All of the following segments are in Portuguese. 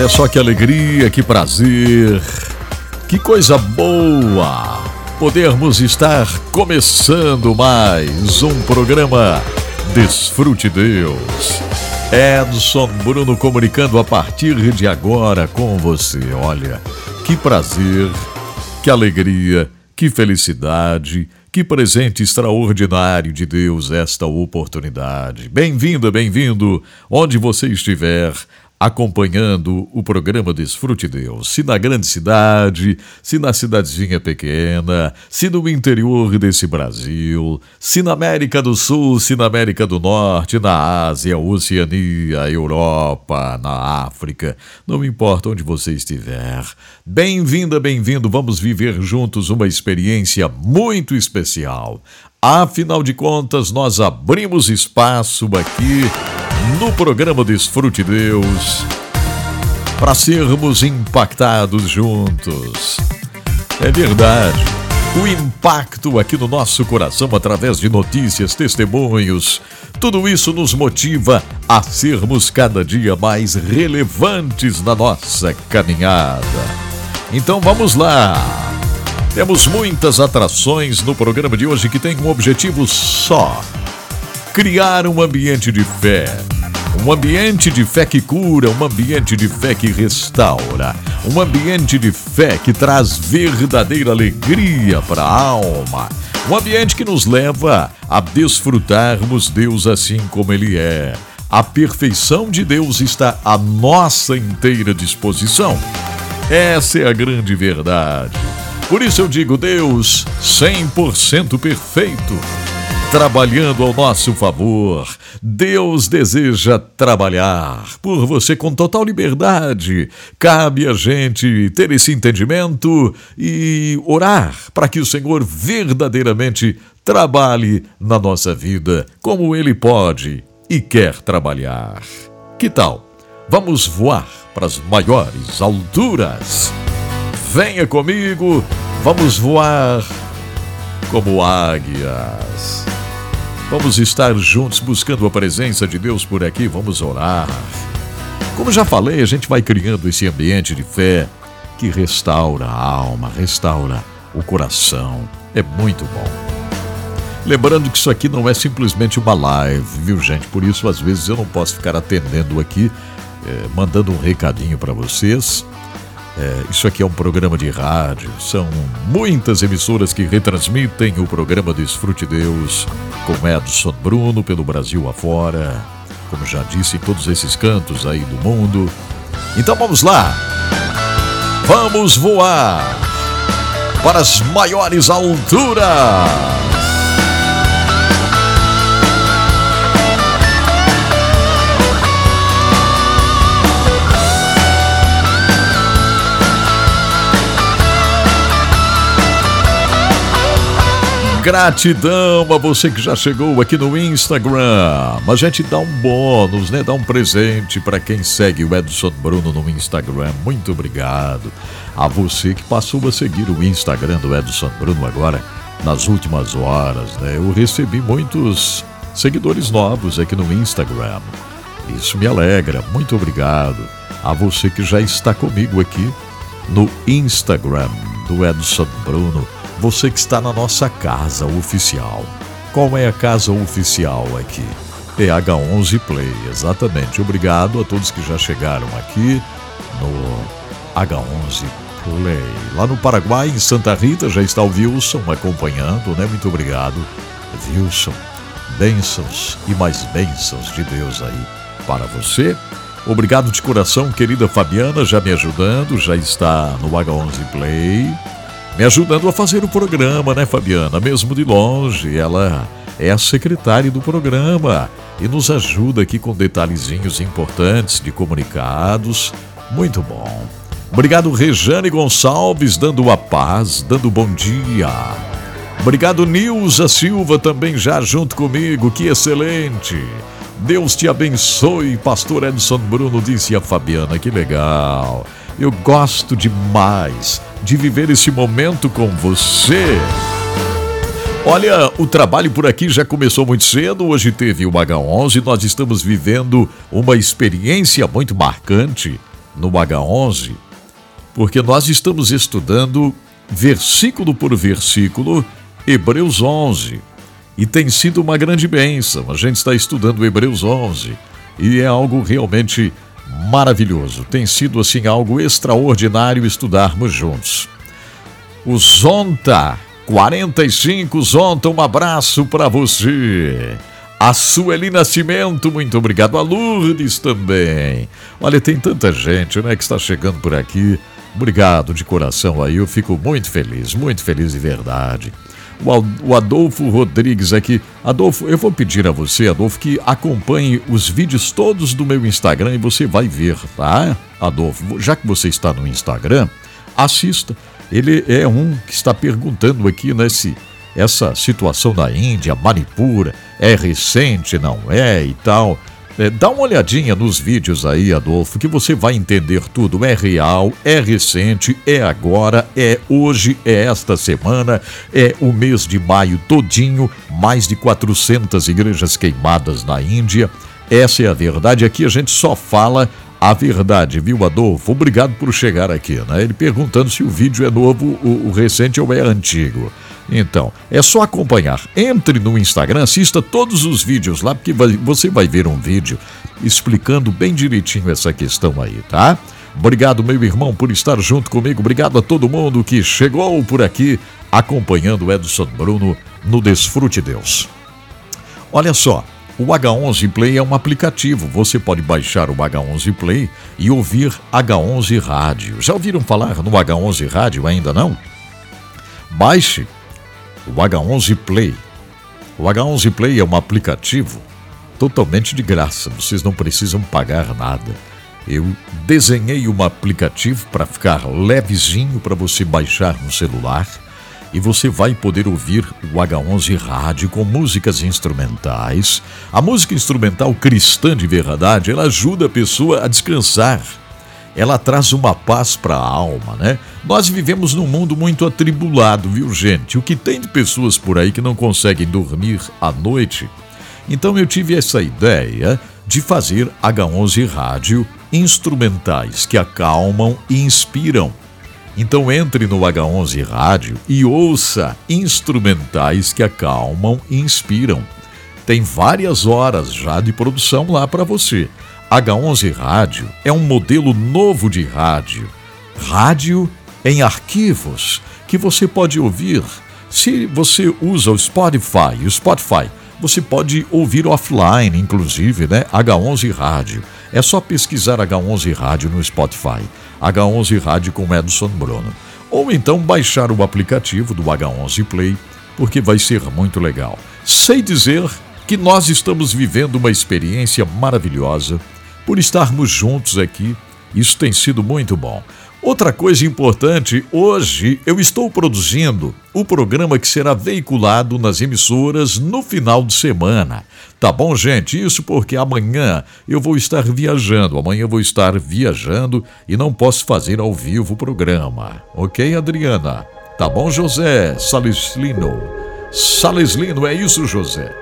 Olha só que alegria, que prazer, que coisa boa podermos estar começando mais um programa Desfrute Deus. Edson Bruno comunicando a partir de agora com você. Olha, que prazer, que alegria, que felicidade, que presente extraordinário de Deus esta oportunidade. Bem-vinda, bem-vindo, onde você estiver acompanhando o programa Desfrute Deus. Se na grande cidade, se na cidadezinha pequena, se no interior desse Brasil, se na América do Sul, se na América do Norte, na Ásia, Oceania, Europa, na África, não importa onde você estiver. Bem-vinda, bem-vindo. Vamos viver juntos uma experiência muito especial. Afinal de contas, nós abrimos espaço aqui no programa Desfrute Deus para sermos impactados juntos. É verdade. O impacto aqui no nosso coração através de notícias, testemunhos, tudo isso nos motiva a sermos cada dia mais relevantes na nossa caminhada. Então vamos lá. Temos muitas atrações no programa de hoje que tem um objetivo só criar um ambiente de fé. Um ambiente de fé que cura, um ambiente de fé que restaura, um ambiente de fé que traz verdadeira alegria para a alma, um ambiente que nos leva a desfrutarmos Deus assim como Ele é. A perfeição de Deus está à nossa inteira disposição. Essa é a grande verdade. Por isso eu digo, Deus 100% perfeito trabalhando ao nosso favor. Deus deseja trabalhar por você com total liberdade. Cabe a gente ter esse entendimento e orar para que o Senhor verdadeiramente trabalhe na nossa vida como Ele pode e quer trabalhar. Que tal? Vamos voar para as maiores alturas. Venha comigo, vamos voar como águias. Vamos estar juntos buscando a presença de Deus por aqui, vamos orar. Como já falei, a gente vai criando esse ambiente de fé que restaura a alma, restaura o coração. É muito bom. Lembrando que isso aqui não é simplesmente uma live, viu, gente? Por isso, às vezes, eu não posso ficar atendendo aqui, é, mandando um recadinho para vocês. É, isso aqui é um programa de rádio. São muitas emissoras que retransmitem o programa Desfrute Deus com Edson Bruno pelo Brasil afora. Como já disse, em todos esses cantos aí do mundo. Então vamos lá! Vamos voar para as maiores alturas! Gratidão a você que já chegou aqui no Instagram. A gente dá um bônus, né? Dá um presente para quem segue o Edson Bruno no Instagram. Muito obrigado. A você que passou a seguir o Instagram do Edson Bruno agora nas últimas horas, né? Eu recebi muitos seguidores novos aqui no Instagram. Isso me alegra. Muito obrigado a você que já está comigo aqui no Instagram do Edson Bruno você que está na nossa casa oficial. Qual é a casa oficial aqui? É H11 Play, exatamente. Obrigado a todos que já chegaram aqui no H11 Play. Lá no Paraguai, em Santa Rita, já está o Wilson acompanhando, né? Muito obrigado, Wilson. Bênçãos e mais bênçãos de Deus aí para você. Obrigado de coração, querida Fabiana, já me ajudando, já está no H11 Play. me ajudando a fazer o programa, né, Fabiana? Mesmo de longe, ela é a secretária do programa e nos ajuda aqui com detalhezinhos importantes de comunicados. Muito bom. Obrigado, Rejane Gonçalves, dando a paz, dando bom dia. Obrigado, Nilza Silva, também já junto comigo, que excelente. Deus te abençoe, Pastor Edson Bruno, disse a Fabiana, que legal. Eu gosto demais de viver esse momento com você. Olha, o trabalho por aqui já começou muito cedo. Hoje teve o H11. Nós estamos vivendo uma experiência muito marcante no H11, porque nós estamos estudando versículo por versículo Hebreus 11. E tem sido uma grande bênção. A gente está estudando Hebreus 11 e é algo realmente maravilhoso. Tem sido assim algo extraordinário estudarmos juntos. O Zonta 45 Zonta, um abraço para você. A Sueli Nascimento, muito obrigado. A Lourdes também. Olha, tem tanta gente né, que está chegando por aqui. Obrigado de coração aí, eu fico muito feliz, muito feliz de verdade. O Adolfo Rodrigues aqui. Adolfo, eu vou pedir a você, Adolfo, que acompanhe os vídeos todos do meu Instagram e você vai ver, tá? Adolfo, já que você está no Instagram, assista. Ele é um que está perguntando aqui nesse essa situação da Índia, Manipura, é recente, não é e tal. É, dá uma olhadinha nos vídeos aí, Adolfo, que você vai entender tudo. É real, é recente, é agora, é hoje, é esta semana, é o mês de maio todinho, mais de 400 igrejas queimadas na Índia. Essa é a verdade. Aqui a gente só fala a verdade, viu, Adolfo? Obrigado por chegar aqui, né? Ele perguntando se o vídeo é novo, o, o recente ou é antigo. Então, é só acompanhar. Entre no Instagram, assista todos os vídeos lá, porque vai, você vai ver um vídeo explicando bem direitinho essa questão aí, tá? Obrigado, meu irmão, por estar junto comigo. Obrigado a todo mundo que chegou por aqui acompanhando o Edson Bruno no Desfrute Deus. Olha só, o H11 Play é um aplicativo. Você pode baixar o H11 Play e ouvir H11 Rádio. Já ouviram falar no H11 Rádio? Ainda não? Baixe o H11 Play. O H11 Play é um aplicativo totalmente de graça. Vocês não precisam pagar nada. Eu desenhei um aplicativo para ficar levezinho para você baixar no celular e você vai poder ouvir o H11 Rádio com músicas instrumentais. A música instrumental cristã de verdade, ela ajuda a pessoa a descansar. Ela traz uma paz para a alma, né? Nós vivemos num mundo muito atribulado, viu, gente? O que tem de pessoas por aí que não conseguem dormir à noite? Então eu tive essa ideia de fazer H11 Rádio instrumentais que acalmam e inspiram. Então entre no H11 Rádio e ouça instrumentais que acalmam e inspiram. Tem várias horas já de produção lá para você. H11 Rádio é um modelo novo de rádio. Rádio em arquivos que você pode ouvir. Se você usa o Spotify, o Spotify, você pode ouvir offline, inclusive, né? H11 Rádio. É só pesquisar H11 Rádio no Spotify. H11 Rádio com Edson Bruno. Ou então baixar o aplicativo do H11 Play, porque vai ser muito legal. Sei dizer que nós estamos vivendo uma experiência maravilhosa por estarmos juntos aqui. Isso tem sido muito bom. Outra coisa importante, hoje eu estou produzindo o programa que será veiculado nas emissoras no final de semana. Tá bom, gente? Isso porque amanhã eu vou estar viajando. Amanhã eu vou estar viajando e não posso fazer ao vivo o programa. Ok, Adriana? Tá bom, José Saleslino? Saleslino, é isso, José?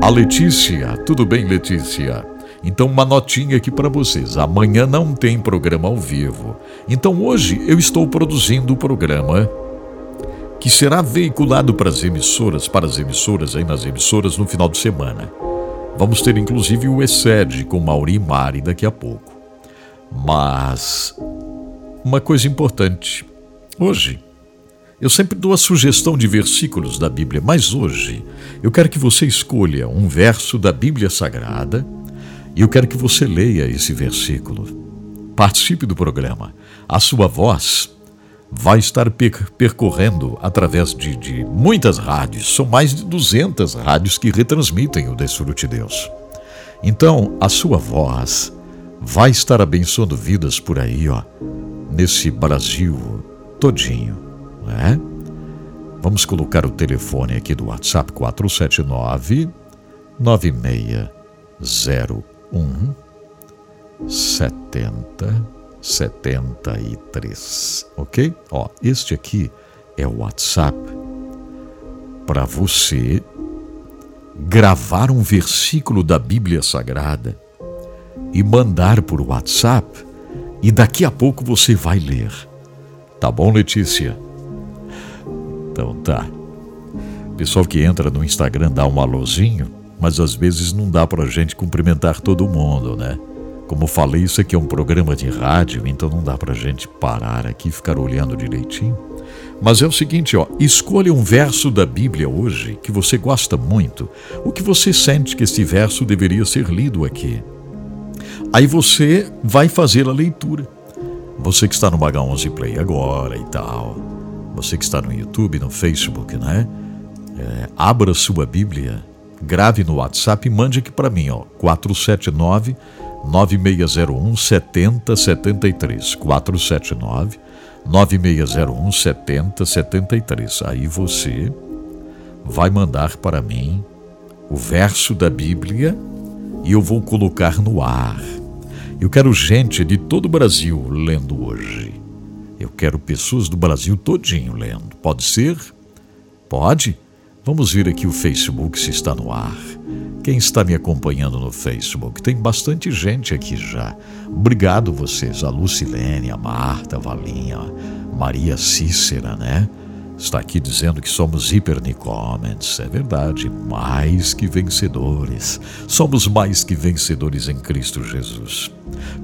A Letícia, tudo bem, Letícia? Então, uma notinha aqui para vocês: amanhã não tem programa ao vivo. Então, hoje eu estou produzindo o programa que será veiculado para as emissoras, para as emissoras aí nas emissoras no final de semana. Vamos ter inclusive o ESED com Mauri e Mari daqui a pouco. Mas uma coisa importante. Hoje eu sempre dou a sugestão de versículos da Bíblia, mas hoje eu quero que você escolha um verso da Bíblia Sagrada e eu quero que você leia esse versículo. Participe do programa. A sua voz vai estar percorrendo através de, de, muitas rádios. São mais de 200 rádios que retransmitem o Desfrute Deus. Então, a sua voz vai estar abençoando vidas por aí, ó, nesse Brasil todinho, né? Vamos colocar o telefone aqui do WhatsApp 479 9601 7073, ok? Ó, este aqui é o WhatsApp para você gravar um versículo da Bíblia Sagrada e mandar por WhatsApp e daqui a pouco você vai ler. Tá bom, Letícia? Então tá. Pessoal que entra no Instagram dá um alôzinho, mas às vezes não dá pra gente cumprimentar todo mundo, né? Como falei, isso aqui é um programa de rádio, então não dá pra gente parar aqui e ficar olhando direitinho. Mas é o seguinte, ó, escolha um verso da Bíblia hoje que você gosta muito, o que você sente que este verso deveria ser lido aqui. Aí você vai fazer a leitura. Você que está no H11 Play agora e tal, você que está no YouTube, no Facebook, né? É, abra sua Bíblia, grave no WhatsApp e mande aqui para mim, ó, 479 9601 7073. 479 9601 7073. Aí você vai mandar para mim o verso da Bíblia e eu vou colocar no ar. Eu quero gente de todo o Brasil lendo hoje. Eu quero pessoas do Brasil todinho lendo. Pode ser? Pode? Vamos ver aqui o Facebook se está no ar. Quem está me acompanhando no Facebook? Tem bastante gente aqui já. Obrigado vocês, a Lucilene, a Marta, a Valinha, a Maria Cícera, né? Está aqui dizendo que somos hipernicomens. É verdade, mais que vencedores. Somos mais que vencedores em Cristo Jesus.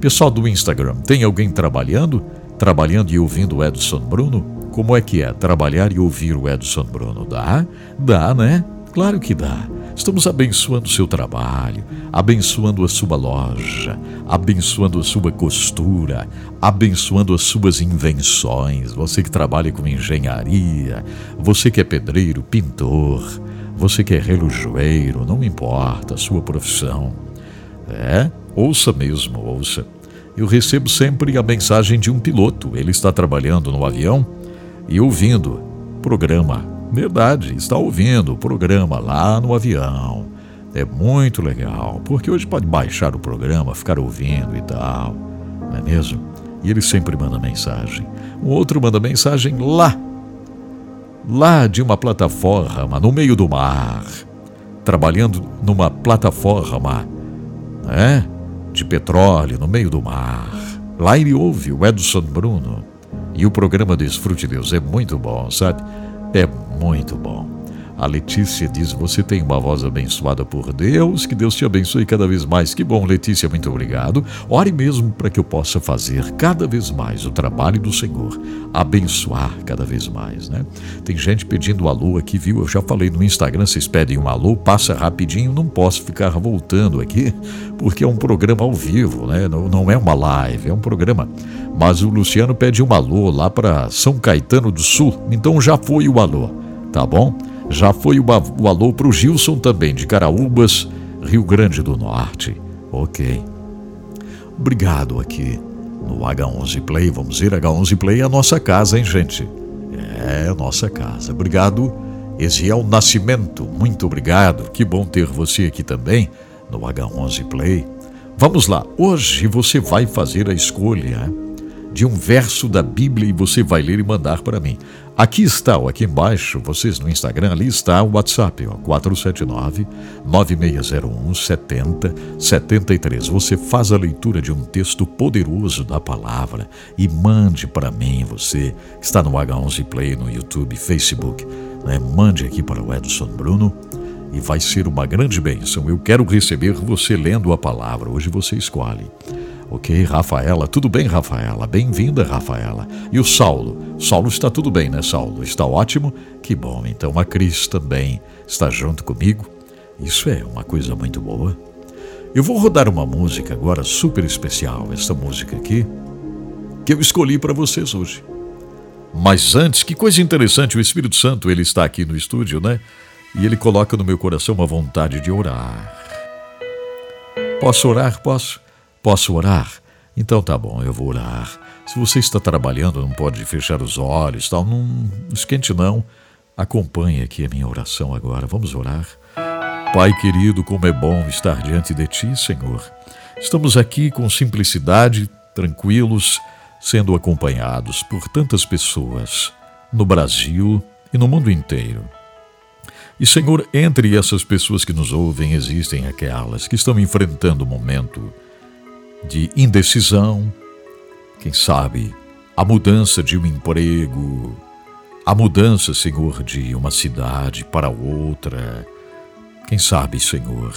Pessoal do Instagram, tem alguém trabalhando? Trabalhando e ouvindo o Edson Bruno? Como é que é trabalhar e ouvir o Edson Bruno? Dá? Dá, né? Claro que dá. Estamos abençoando o seu trabalho, abençoando a sua loja, abençoando a sua costura, abençoando as suas invenções. Você que trabalha com engenharia, você que é pedreiro, pintor, você que é relojoeiro, não importa a sua profissão. É, ouça mesmo, ouça. Eu recebo sempre a mensagem de um piloto. Ele está trabalhando no avião e ouvindo programa Verdade, está ouvindo o programa lá no avião. É muito legal, porque hoje pode baixar o programa, ficar ouvindo e tal, não é mesmo? E ele sempre manda mensagem. Um outro manda mensagem lá, lá de uma plataforma no meio do mar, trabalhando numa plataforma, né? De petróleo no meio do mar. Lá ele ouve o Edson Bruno. E o programa Desfrute Deus é muito bom, sabe? É muito bom. A Letícia diz: Você tem uma voz abençoada por Deus, que Deus te abençoe cada vez mais. Que bom, Letícia, muito obrigado. Ore mesmo para que eu possa fazer cada vez mais o trabalho do Senhor, abençoar cada vez mais, né? Tem gente pedindo alô aqui, viu? Eu já falei no Instagram: vocês pedem um alô, passa rapidinho, não posso ficar voltando aqui, porque é um programa ao vivo, né? Não, não é uma live, é um programa. Mas o Luciano pede um alô lá para São Caetano do Sul, então já foi o alô, tá bom? Já foi o, alô para o Gilson também, de Caraúbas, Rio Grande do Norte. Ok. Obrigado aqui no H11 Play. Vamos ver, H11 Play é a nossa casa, hein, gente? É a nossa casa. Obrigado, Eziel Nascimento. Muito obrigado. Que bom ter você aqui também no H11 Play. Vamos lá. Hoje você vai fazer a escolha de um verso da Bíblia e você vai ler e mandar para mim. Aqui está, ó, aqui embaixo, vocês no Instagram, ali está o WhatsApp, ó, 479 9601 7073. Você faz a leitura de um texto poderoso da palavra e mande para mim, você que está no H11 Play, no YouTube, Facebook, né? mande aqui para o Edson Bruno e vai ser uma grande bênção. Eu quero receber você lendo a palavra. Hoje você escolhe. Ok, Rafaela, tudo bem, Rafaela? Bem-vinda, Rafaela. E o Saulo? Saulo está tudo bem, né, Saulo? Está ótimo? Que bom. Então a Cris também está junto comigo. Isso é uma coisa muito boa. Eu vou rodar uma música agora super especial, essa música aqui, que eu escolhi para vocês hoje. Mas antes, que coisa interessante, o Espírito Santo, ele está aqui no estúdio, né? E ele coloca no meu coração uma vontade de orar. Posso orar? Posso? Posso orar? Então tá bom, eu vou orar. Se você está trabalhando, não pode fechar os olhos, tal, não esquente não. Acompanhe aqui a minha oração agora. Vamos orar. Pai querido, como é bom estar diante de ti, Senhor. Estamos aqui com simplicidade, tranquilos, sendo acompanhados por tantas pessoas no Brasil e no mundo inteiro. E, Senhor, entre essas pessoas que nos ouvem, existem aquelas que estão enfrentando um momento de indecisão, quem sabe a mudança de um emprego, a mudança, Senhor, de uma cidade para outra. Quem sabe, Senhor,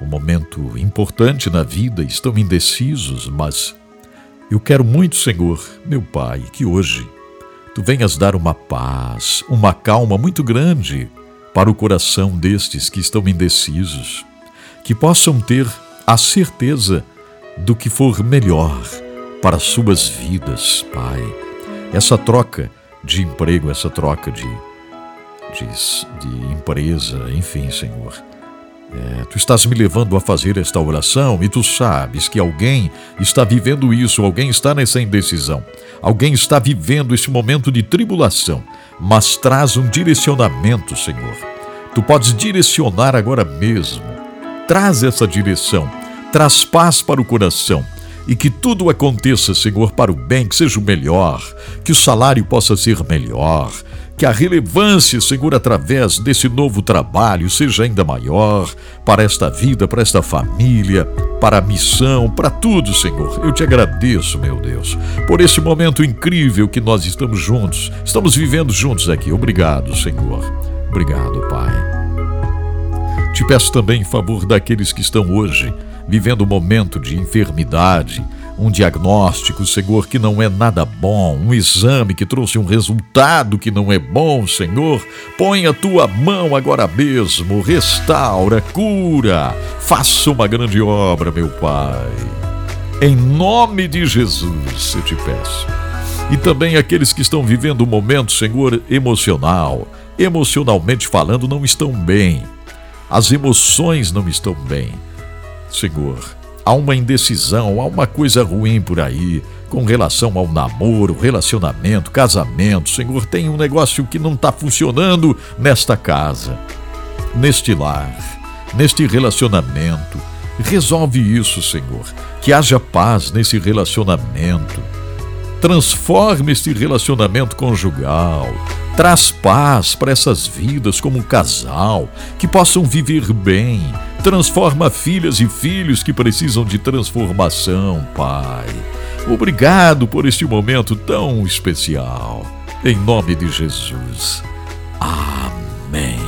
um momento importante na vida, estão indecisos, mas eu quero muito, Senhor, meu Pai, que hoje tu venhas dar uma paz, uma calma muito grande para o coração destes que estão indecisos, que possam ter a certeza do que for melhor para suas vidas, Pai. Essa troca de emprego, essa troca de, de, de empresa, enfim, Senhor é, tu estás me levando a fazer esta oração e tu sabes que alguém está vivendo isso, alguém está nessa indecisão, alguém está vivendo esse momento de tribulação, mas traz um direcionamento, Senhor. Tu podes direcionar agora mesmo. Traz essa direção, traz paz para o coração e que tudo aconteça, Senhor, para o bem, que seja o melhor, que o salário possa ser melhor, que a relevância, Senhor, através desse novo trabalho seja ainda maior para esta vida, para esta família, para a missão, para tudo, Senhor. Eu te agradeço, meu Deus, por esse momento incrível que nós estamos juntos, estamos vivendo juntos aqui. Obrigado, Senhor. Obrigado, Pai. Te peço também em favor daqueles que estão hoje vivendo um momento de enfermidade, um diagnóstico, Senhor, que não é nada bom, um exame que trouxe um resultado que não é bom, Senhor. Põe a tua mão agora mesmo, restaura, cura, faça uma grande obra, meu Pai. Em nome de Jesus, eu te peço. E também aqueles que estão vivendo um momento, Senhor, emocional, emocionalmente falando, não estão bem. As emoções não estão bem. Senhor, há uma indecisão, há uma coisa ruim por aí com relação ao namoro, relacionamento, casamento. Senhor, tem um negócio que não está funcionando nesta casa, neste lar, neste relacionamento. Resolve isso, Senhor. Que haja paz nesse relacionamento. Transforme este relacionamento conjugal. Traz paz para essas vidas como um casal, que possam viver bem, Transforma filhas e filhos que precisam de transformação, Pai. Obrigado por este momento tão especial. Em nome de Jesus. Amém.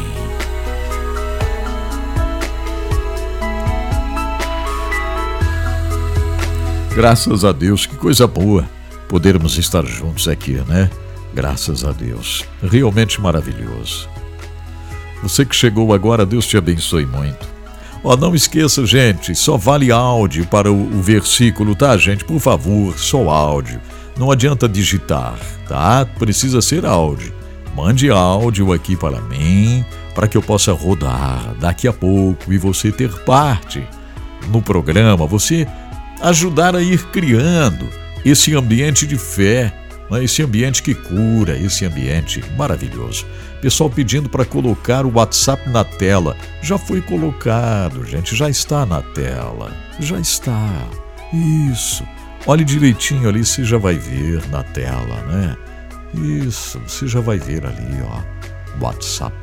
Graças a Deus, que coisa boa podermos estar juntos aqui, né? Graças a Deus. Realmente maravilhoso. Você que chegou agora, Deus te abençoe muito. Ó, não esqueça, gente, só vale áudio para o, o versículo, tá, gente? Por favor, só áudio. Não adianta digitar, tá? Precisa ser áudio. Mande áudio aqui para mim, para que eu possa rodar daqui a pouco e você ter parte no programa, você ajudar a ir criando esse ambiente de fé? Esse ambiente que cura, esse ambiente maravilhoso. Pessoal pedindo para colocar o WhatsApp na tela. Já foi colocado, gente, já está na tela. Já está. Isso. Olhe direitinho ali, você já vai ver na tela, né? Isso, você já vai ver ali, ó, WhatsApp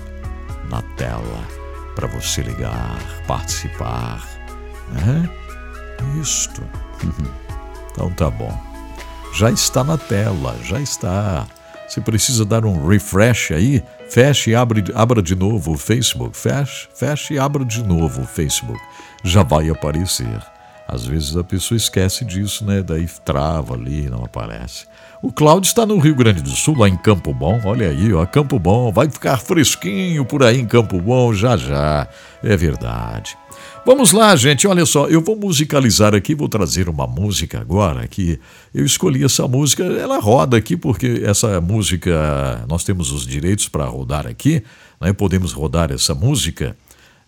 na tela para você ligar, participar, né? Isto. Então tá bom. Já está na tela, já está. Você precisa dar um refresh aí Feche e abre, abra de novo o Facebook. Feche, feche e abra de novo o Facebook. Já vai aparecer. Às vezes a pessoa esquece disso, né? Daí trava ali, não aparece. O Cláudio está no Rio Grande do Sul, lá em Campo Bom. Olha aí, ó, Campo Bom. Vai ficar fresquinho por aí em Campo Bom já já. É verdade. Vamos lá, gente. Olha só, eu vou musicalizar aqui, vou trazer uma música agora que eu escolhi essa música. Ela roda aqui porque essa música nós temos os direitos para rodar aqui, né? Podemos rodar essa música.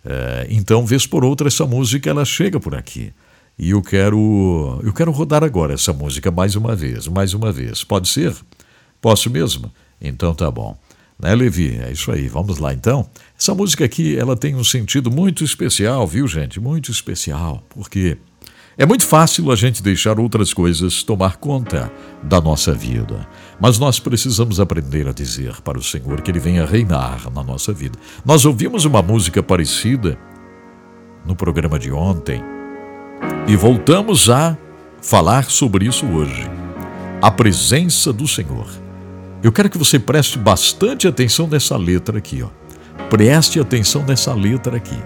É, então, vez por outra, essa música ela chega por aqui. E eu quero, eu quero rodar agora essa música mais uma vez, mais uma vez. Pode ser? Posso mesmo? Então tá bom. Né, Levi? É isso aí. Vamos lá então. Essa música aqui, ela tem um sentido muito especial, viu, gente? Muito especial, porque é muito fácil a gente deixar outras coisas tomar conta da nossa vida. Mas nós precisamos aprender a dizer para o Senhor que Ele venha reinar na nossa vida. Nós ouvimos uma música parecida no programa de ontem e voltamos a falar sobre isso hoje. A presença do Senhor. Eu quero que você preste bastante atenção nessa letra aqui, ó. Preste atenção nessa letra aqui.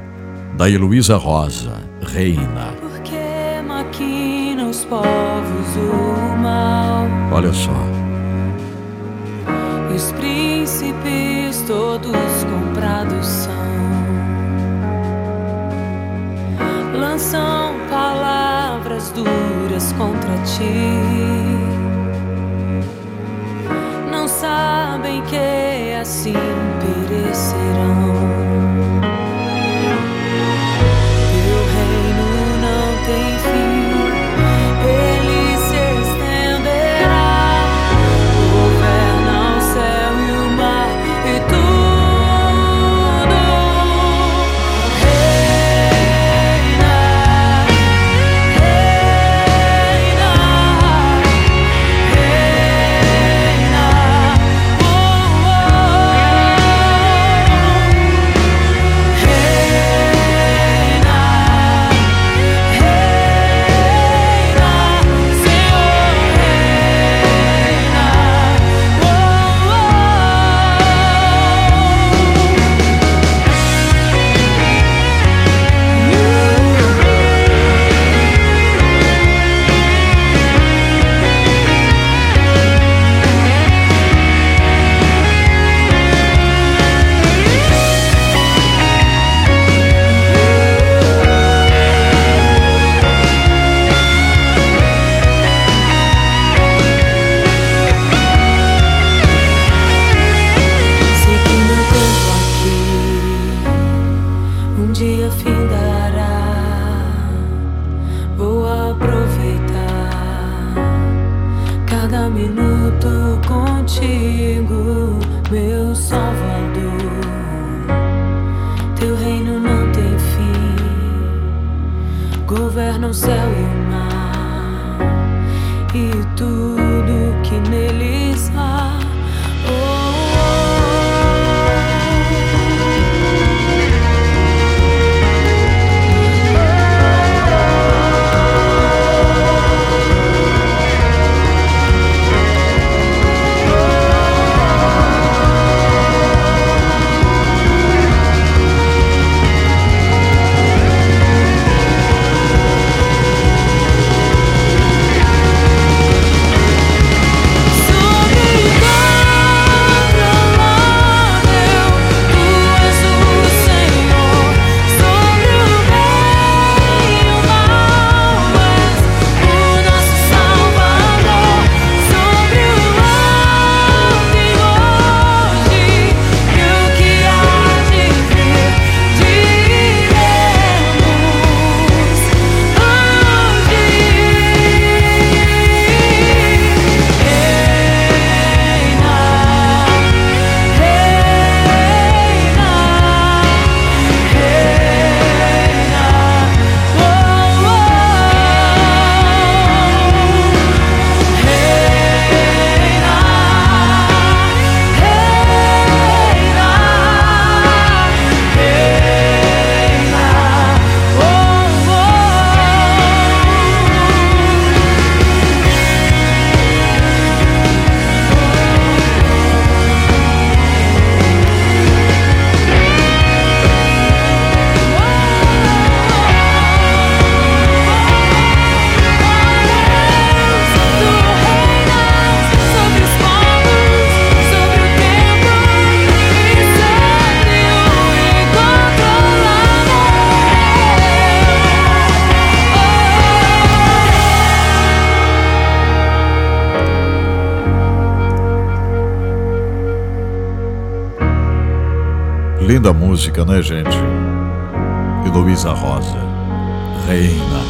Da Heloísa Rosa, Reina. Porque maquina os povos o mal. Olha só. E os príncipes todos comprados são. Lançam palavras duras contra ti sabem que assim perecerão. Música, né, gente? E Rosa, Reina.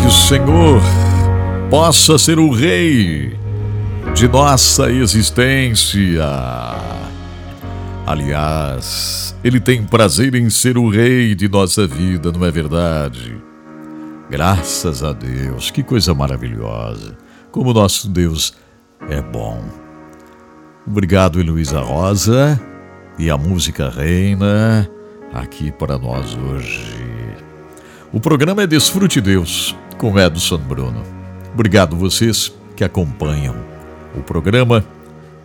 Que o Senhor possa ser o Rei de nossa existência. Aliás, Ele tem prazer em ser o Rei de nossa vida, não é verdade? Graças a Deus, que coisa maravilhosa. Como nosso Deus é bom. Obrigado, Heloísa Rosa, e a música reina aqui para nós hoje. O programa é Desfrute Deus, com Edson Bruno. Obrigado vocês que acompanham o programa.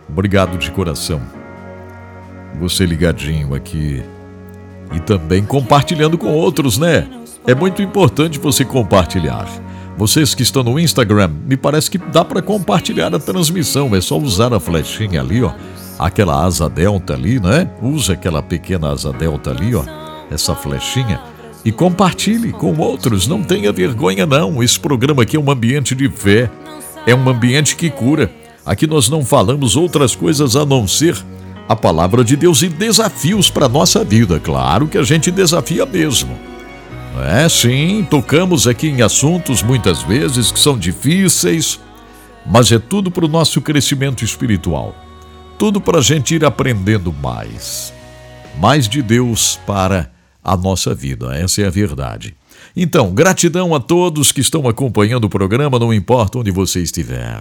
Obrigado de coração. Você ligadinho aqui e também compartilhando com outros, né? É muito importante você compartilhar. Vocês que estão no Instagram, me parece que dá para compartilhar a transmissão. É só usar a flechinha ali, ó. Aquela asa delta ali, né? Usa aquela pequena asa delta ali, ó. Essa flechinha. E compartilhe com outros. Não tenha vergonha, não. Esse programa aqui é um ambiente de fé. É um ambiente que cura. Aqui nós não falamos outras coisas a não ser a palavra de Deus e desafios para nossa vida. Claro que a gente desafia mesmo. É, sim, tocamos aqui em assuntos muitas vezes que são difíceis, mas é tudo para o nosso crescimento espiritual. Tudo para a gente ir aprendendo mais. Mais de Deus para a nossa vida, essa é a verdade. Então, gratidão a todos que estão acompanhando o programa, não importa onde você estiver.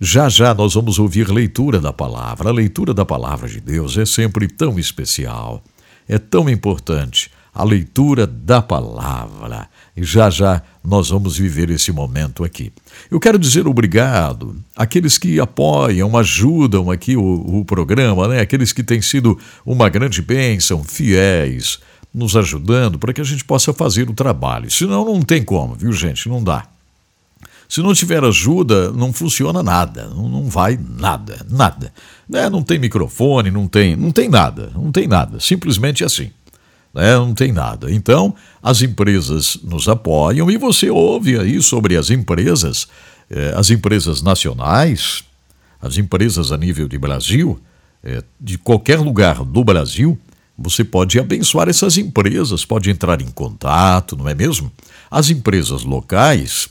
Já já nós vamos ouvir leitura da palavra. A leitura da palavra de Deus é sempre tão especial, é tão importante a leitura da palavra. E já já nós vamos viver esse momento aqui. Eu quero dizer obrigado àqueles que apoiam, ajudam aqui o, o programa, né? aqueles que têm sido uma grande bênção, fiéis, nos ajudando para que a gente possa fazer o trabalho. Senão não tem como, viu gente? Não dá. Se não tiver ajuda, não funciona nada, não, não vai nada, nada. Né? Não tem microfone, não tem, não tem nada, não tem nada, simplesmente assim né? não tem nada. Então, as empresas nos apoiam e você ouve aí sobre as empresas, eh, as empresas nacionais, as empresas a nível de Brasil, eh, de qualquer lugar do Brasil, você pode abençoar essas empresas, pode entrar em contato, não é mesmo? As empresas locais,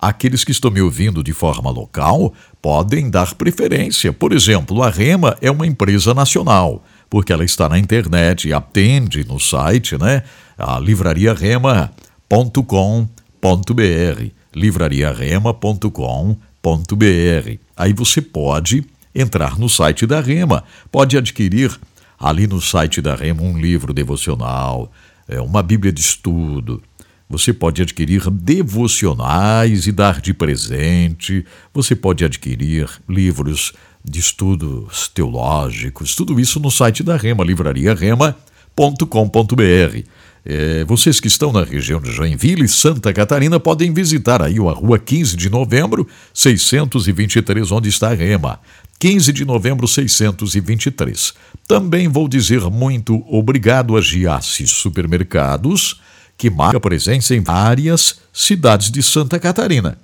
aqueles que estão me ouvindo de forma local, podem dar preferência. Por exemplo, a Rema é uma empresa nacional porque ela está na internet e atende no site, né? A livrariarema.com.br, livrariarema.com.br. Aí você pode entrar no site da Rema, pode adquirir ali no site da Rema um livro devocional, é, uma Bíblia de estudo. Você pode adquirir devocionais e dar de presente. Você pode adquirir livros de estudos teológicos, tudo isso no site da Rema, livrariarema.com.br. É, vocês que estão na região de Joinville e Santa Catarina podem visitar aí a rua 15 de novembro, 623, onde está a Rema. 15 de novembro, 623. Também vou dizer muito obrigado a Giasse Supermercados, que marca presença em várias cidades de Santa Catarina.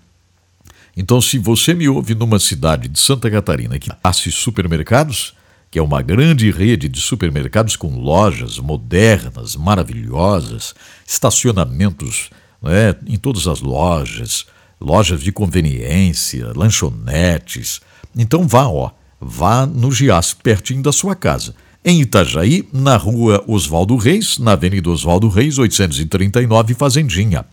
Então, se você me ouve numa cidade de Santa Catarina que passe supermercados, que é uma grande rede de supermercados com lojas modernas, maravilhosas, estacionamentos né, em todas as lojas, lojas de conveniência, lanchonetes. Então vá, ó, vá no Gias, pertinho da sua casa. Em Itajaí, na rua Oswaldo Reis, na Avenida Oswaldo Reis, 839, Fazendinha.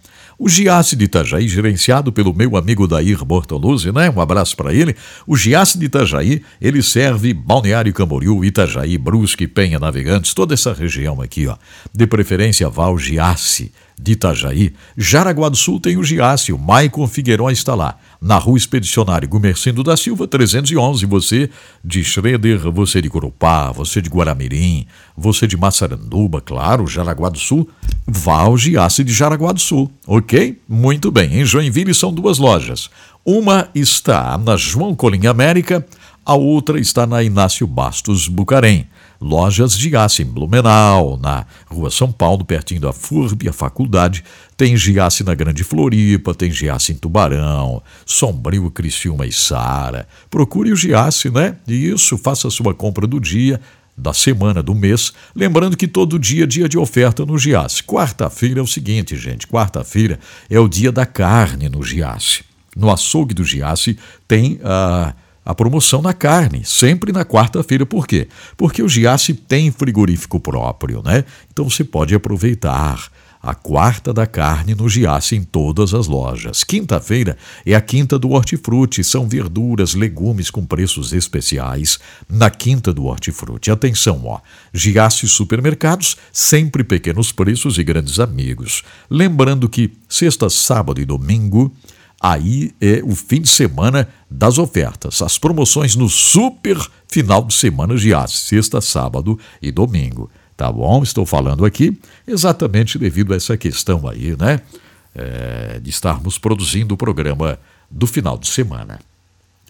O Giasse de Itajaí, gerenciado pelo meu amigo Dair Bortoluzzi, né? Um abraço para ele. O Giasse de Itajaí, ele serve Balneário Camboriú, Itajaí, Brusque, Penha, Navegantes, toda essa região aqui, ó. De preferência, vá ao Giasse de Itajaí. Jaraguá do Sul tem o Giasse, o Maicon Figueiró está lá na Rua Expedicionário Gumercindo da Silva, 311. Você de Schroeder, você de Corupá, você de Guaramirim, você de Massaranduba, claro, Jaraguá do Sul, vá ao Giasse de Jaraguá do Sul, ok? Muito bem, em Joinville são duas lojas. Uma está na João Colim América, A outra está na Inácio Bastos Bucarém. Lojas Giasse em Blumenau, na Rua São Paulo, pertinho da FURB, a faculdade. Tem Giasse na Grande Floripa, tem Giasse em Tubarão, Sombrio, Criciúma e Sara. Procure o Giasse, né? E isso, faça a sua compra do dia da semana, do mês. Lembrando que todo dia é dia de oferta no Giasse. Quarta-feira é o seguinte, gente: quarta-feira é o dia da carne no Giasse. No açougue do Giasse tem a. Uh, a promoção na carne, sempre na quarta-feira. Por quê? Porque o Giasse tem frigorífico próprio, né? Então você pode aproveitar a quarta da carne no Giasse em todas as lojas. Quinta-feira é a quinta do hortifruti, são verduras, legumes com preços especiais na quinta do hortifruti. Atenção, ó, Giasse Supermercados, sempre pequenos preços e grandes amigos. Lembrando que sexta, sábado e domingo Aí é o fim de semana das ofertas, as promoções no super final de semana de sexta, sábado e domingo. Tá bom? Estou falando aqui exatamente devido a essa questão aí, né? É, de estarmos produzindo o programa do final de semana.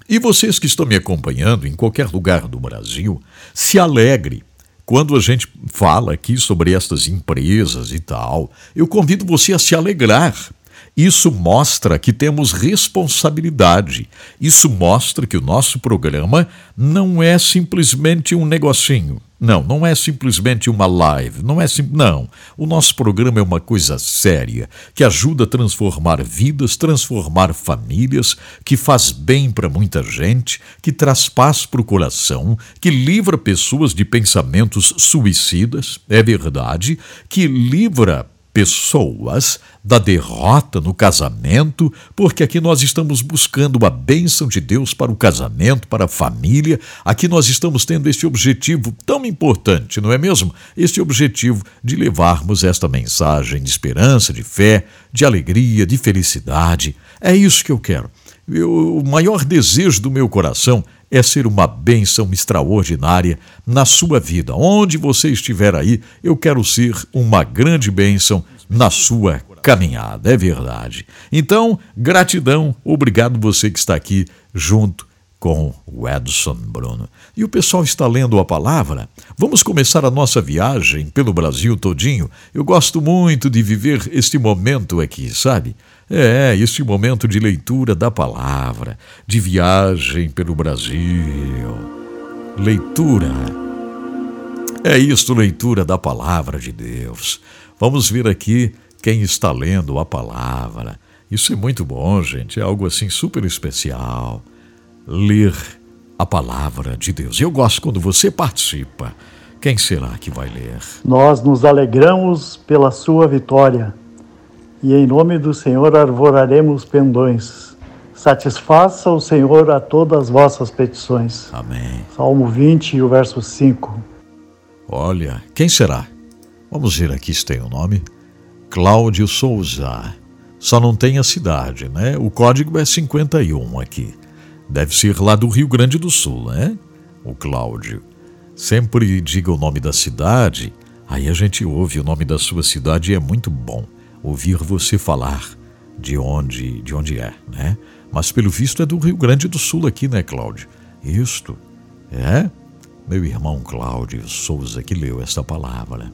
E vocês que estão me acompanhando em qualquer lugar do Brasil, se alegre quando a gente fala aqui sobre estas empresas e tal. Eu convido você a se alegrar isso mostra que temos responsabilidade. Isso mostra que o nosso programa não é simplesmente um negocinho. Não, não é simplesmente uma live, não é sim, não. O nosso programa é uma coisa séria, que ajuda a transformar vidas, transformar famílias, que faz bem para muita gente, que traz paz para o coração, que livra pessoas de pensamentos suicidas, é verdade, que livra pessoas da derrota no casamento, porque aqui nós estamos buscando a bênção de Deus para o casamento, para a família. Aqui nós estamos tendo este objetivo tão importante, não é mesmo? Este objetivo de levarmos esta mensagem de esperança, de fé, de alegria, de felicidade. É isso que eu quero. Eu, o maior desejo do meu coração é ser uma bênção extraordinária na sua vida. Onde você estiver aí, eu quero ser uma grande bênção na sua caminhada, é verdade. Então, gratidão, obrigado você que está aqui junto com o Edson Bruno. E o pessoal está lendo a palavra? Vamos começar a nossa viagem pelo Brasil todinho. Eu gosto muito de viver este momento aqui, sabe? É, este momento de leitura da palavra, de viagem pelo Brasil. Leitura. É isto, leitura da palavra de Deus. Vamos ver aqui quem está lendo a palavra. Isso é muito bom, gente. É algo assim super especial ler a palavra de Deus. Eu gosto quando você participa. Quem será que vai ler? Nós nos alegramos pela sua vitória e em nome do Senhor arvoraremos pendões. Satisfaça o Senhor a todas as vossas petições. Amém. Salmo 20, o verso 5. Olha, quem será? Vamos ver aqui se tem o um nome. Cláudio Souza. Só não tem a cidade, né? O código é 51 aqui. Deve ser lá do Rio Grande do Sul, né? O Cláudio. Sempre diga o nome da cidade, aí a gente ouve o nome da sua cidade e é muito bom ouvir você falar de onde, de onde é, né? Mas pelo visto é do Rio Grande do Sul aqui, né, Cláudio? Isto, é? Meu irmão Cláudio Souza que leu esta palavra.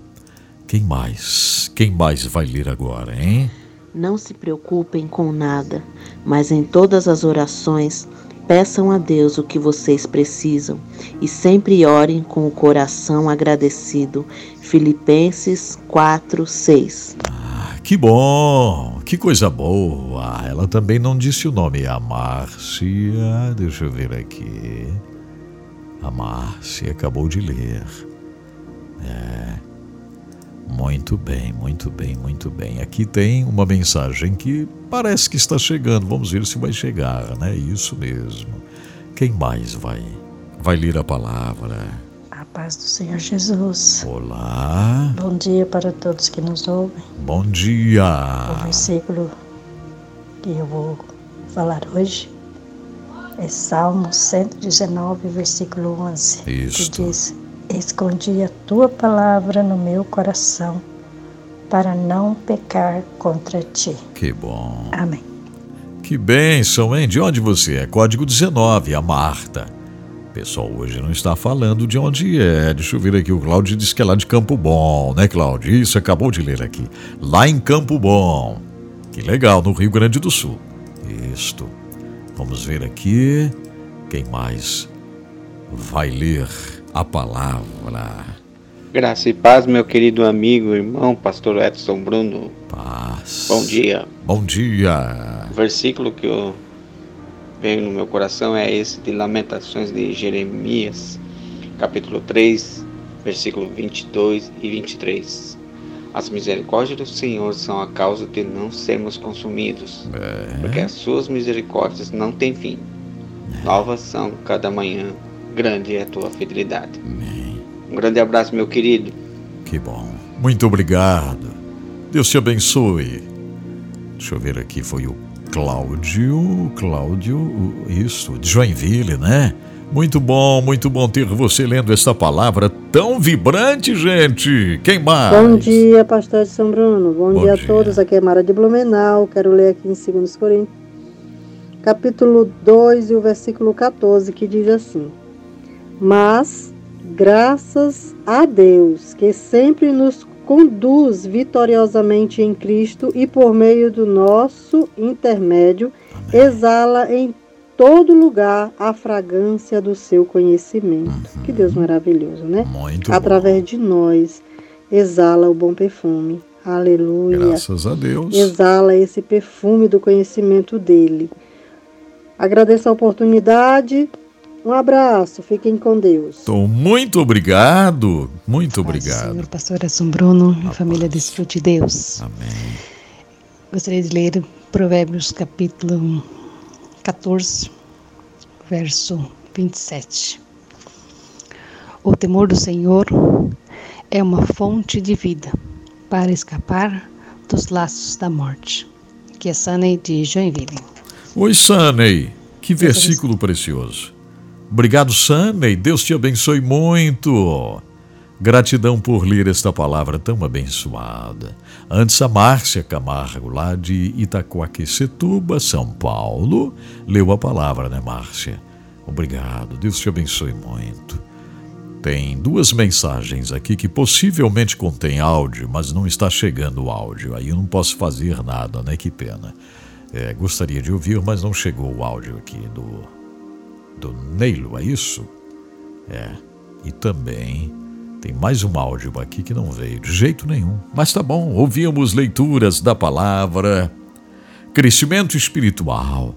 Quem mais? Quem mais vai ler agora, hein? Não se preocupem com nada, mas em todas as orações Peçam a Deus o que vocês precisam e sempre orem com o coração agradecido. Filipenses 4, 6. Ah, que bom! Que coisa boa! Ela também não disse o nome. A Márcia. Deixa eu ver aqui. A Márcia acabou de ler. É. Muito bem, muito bem, muito bem. Aqui tem uma mensagem que parece que está chegando. Vamos ver se vai chegar, né? Isso mesmo. Quem mais vai vai ler a palavra? Paz do Senhor Jesus. Olá. Bom dia para todos que nos ouvem. Bom dia. O versículo que eu vou falar hoje é Salmo 119, versículo 11, Isso. que diz: Escondi a tua palavra no meu coração para não pecar contra ti. Que bom. Amém. Que bênção, hein? De onde você é? Código 19, a Marta. Pessoal hoje não está falando de onde é. Deixa eu ver aqui. O Cláudio disse que é lá de Campo Bom, né, Cláudio? Isso, acabou de ler aqui. Lá em Campo Bom. Que legal, no Rio Grande do Sul. Isto. Vamos ver aqui. Quem mais vai ler a palavra? Graça e paz, meu querido amigo, irmão, pastor Edson Bruno. Paz. Bom dia. Bom dia. O versículo que eu veio no meu coração é esse de Lamentações de Jeremias, capítulo 3, versículo 22 e 23. As misericórdias do Senhor são a causa de não sermos consumidos, É. porque as suas misericórdias não têm fim. Novas são cada manhã, grande é a tua fidelidade. Amém. Um grande abraço, meu querido. Que bom. Muito obrigado. Deus te abençoe. Deixa eu ver aqui, foi o Cláudio. Cláudio, isso, de Joinville, né? Muito bom, muito bom ter você lendo esta palavra tão vibrante, gente. Quem mais? Bom dia, pastor de São Bruno. Bom, Bom dia, dia. a todos. Aqui é Mara de Blumenau. Quero ler aqui em 2 Coríntios, capítulo 2 e o versículo 14, que diz assim: Mas, graças a Deus, que sempre nos conduz vitoriosamente em Cristo e por meio do nosso intermédio, exala em todo lugar a fragrância do seu conhecimento. Que Deus maravilhoso, né? Muito através bom. de nós, exala o bom perfume. Aleluia. Graças a Deus. Exala esse perfume do conhecimento dele. Agradeço a oportunidade. Um abraço. Fiquem com Deus. Então, muito obrigado. Muito Paz obrigado. Senhor, pastor Edson Bruno, A família. Desfrute de Deus. Amém. Gostaria de ler Provérbios capítulo 14, verso 27. O temor do Senhor é uma fonte de vida para escapar dos laços da morte. Que é Sunny de Joinville. Oi, Sanei. Que versículo precioso. Obrigado, Sanei. Deus te abençoe muito. Gratidão por ler esta palavra tão abençoada. Antes, a Márcia Camargo, lá de Itacoaquecetuba, São Paulo, leu a palavra, né, Márcia? Obrigado. Deus te abençoe muito. Tem duas mensagens aqui que possivelmente contém áudio, mas não está chegando o áudio. Aí eu não posso fazer nada, né? Que pena. É, gostaria de ouvir, mas não chegou o áudio aqui do, do Neilo, é isso? É. E também tem mais um áudio aqui que não veio de jeito nenhum. Mas tá bom, ouvimos leituras da palavra, crescimento espiritual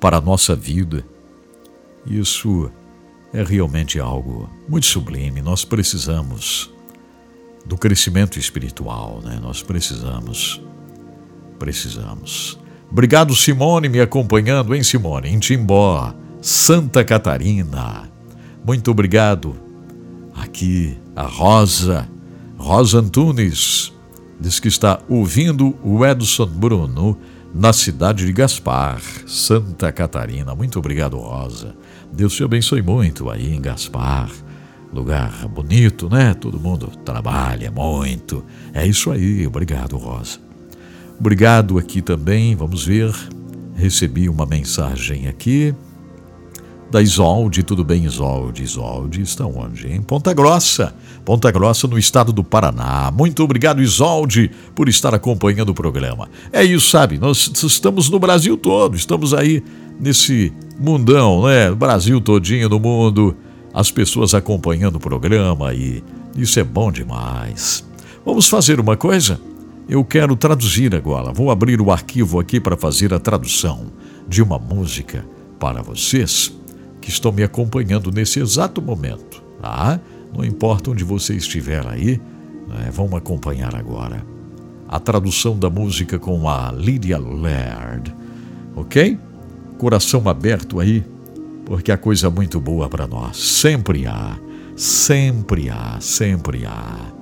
para a nossa vida. Isso é realmente algo muito sublime. Nós precisamos do crescimento espiritual, né? Nós precisamos. Precisamos. Obrigado, Simone, me acompanhando, hein, Simone? Em Timbó, Santa Catarina. Muito obrigado. Aqui, a Rosa, Rosa Antunes, diz que está ouvindo o Edson Bruno na cidade de Gaspar, Santa Catarina. Muito obrigado, Rosa. Deus te abençoe muito aí em Gaspar. Lugar bonito, né? Todo mundo trabalha muito. É isso aí. Obrigado, Rosa. Obrigado aqui também. Vamos ver. Recebi uma mensagem aqui da Isolde. Tudo bem, Isolde? Isolde está onde? Em Ponta Grossa. Ponta Grossa, no estado do Paraná. Muito obrigado, Isolde, por estar acompanhando o programa. É isso, sabe? Nós estamos no Brasil todo. Estamos aí nesse mundão, né? Brasil todinho no mundo. As pessoas acompanhando o programa e isso é bom demais. Vamos fazer uma coisa? Eu quero traduzir agora. Vou abrir o arquivo aqui para fazer a tradução de uma música para vocês que estão me acompanhando nesse exato momento, tá? Não importa onde você estiver aí, né? vamos acompanhar agora a tradução da música com a Lydia Laird, ok? Coração aberto aí, porque há coisa muito boa para nós. Sempre há, sempre há, sempre há.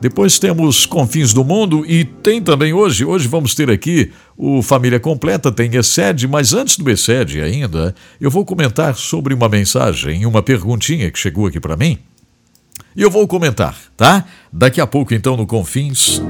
Depois temos Confins do Mundo e tem também hoje, hoje vamos ter aqui o Família Completa, tem ESED, mas antes do ESED ainda, eu vou comentar sobre uma mensagem, uma perguntinha que chegou aqui para mim. E eu vou comentar, tá? Daqui a pouco então no Confins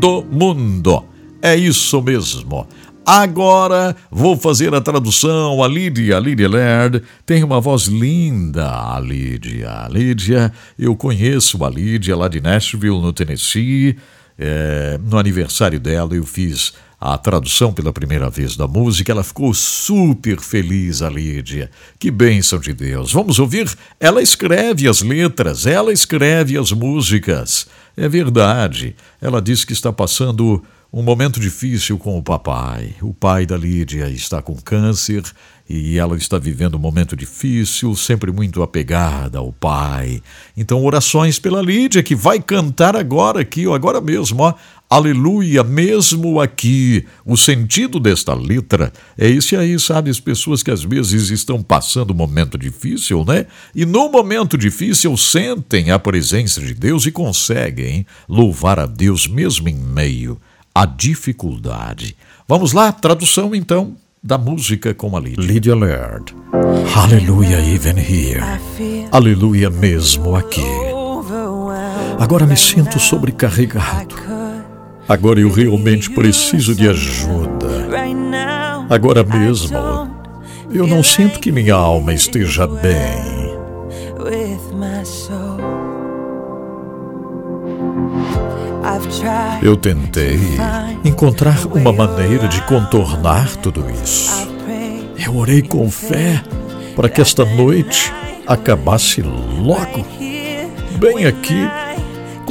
do Mundo. É isso mesmo. Agora vou fazer a tradução. A Lídia, a Lídia Laird, tem uma voz linda, a Lídia. A Lídia, eu conheço a Lídia lá de Nashville, no Tennessee. É, no aniversário dela, eu fiz a tradução pela primeira vez da música. Ela ficou super feliz, a Lídia. Que bênção de Deus. Vamos ouvir? Ela escreve as letras, ela escreve as músicas. É verdade. Ela diz que está passando um momento difícil com o papai. O pai da Lídia está com câncer e ela está vivendo um momento difícil, sempre muito apegada ao pai. Então, orações pela Lídia, que vai cantar agora aqui, agora mesmo, ó. Aleluia, mesmo aqui. O sentido desta letra é esse aí, sabe? As pessoas que às vezes estão passando um momento difícil, né? E no momento difícil sentem a presença de Deus e conseguem louvar a Deus mesmo em meio a dificuldade. Vamos lá, tradução então da música com a Lídia. Lydia Laird. Aleluia, even here. Aleluia mesmo aqui. Agora me sinto sobrecarregado. Agora eu realmente preciso de ajuda. Agora mesmo eu não sinto que minha alma esteja bem. Eu tentei encontrar uma maneira de contornar tudo isso. Eu orei com fé para que esta noite acabasse logo. Bem aqui,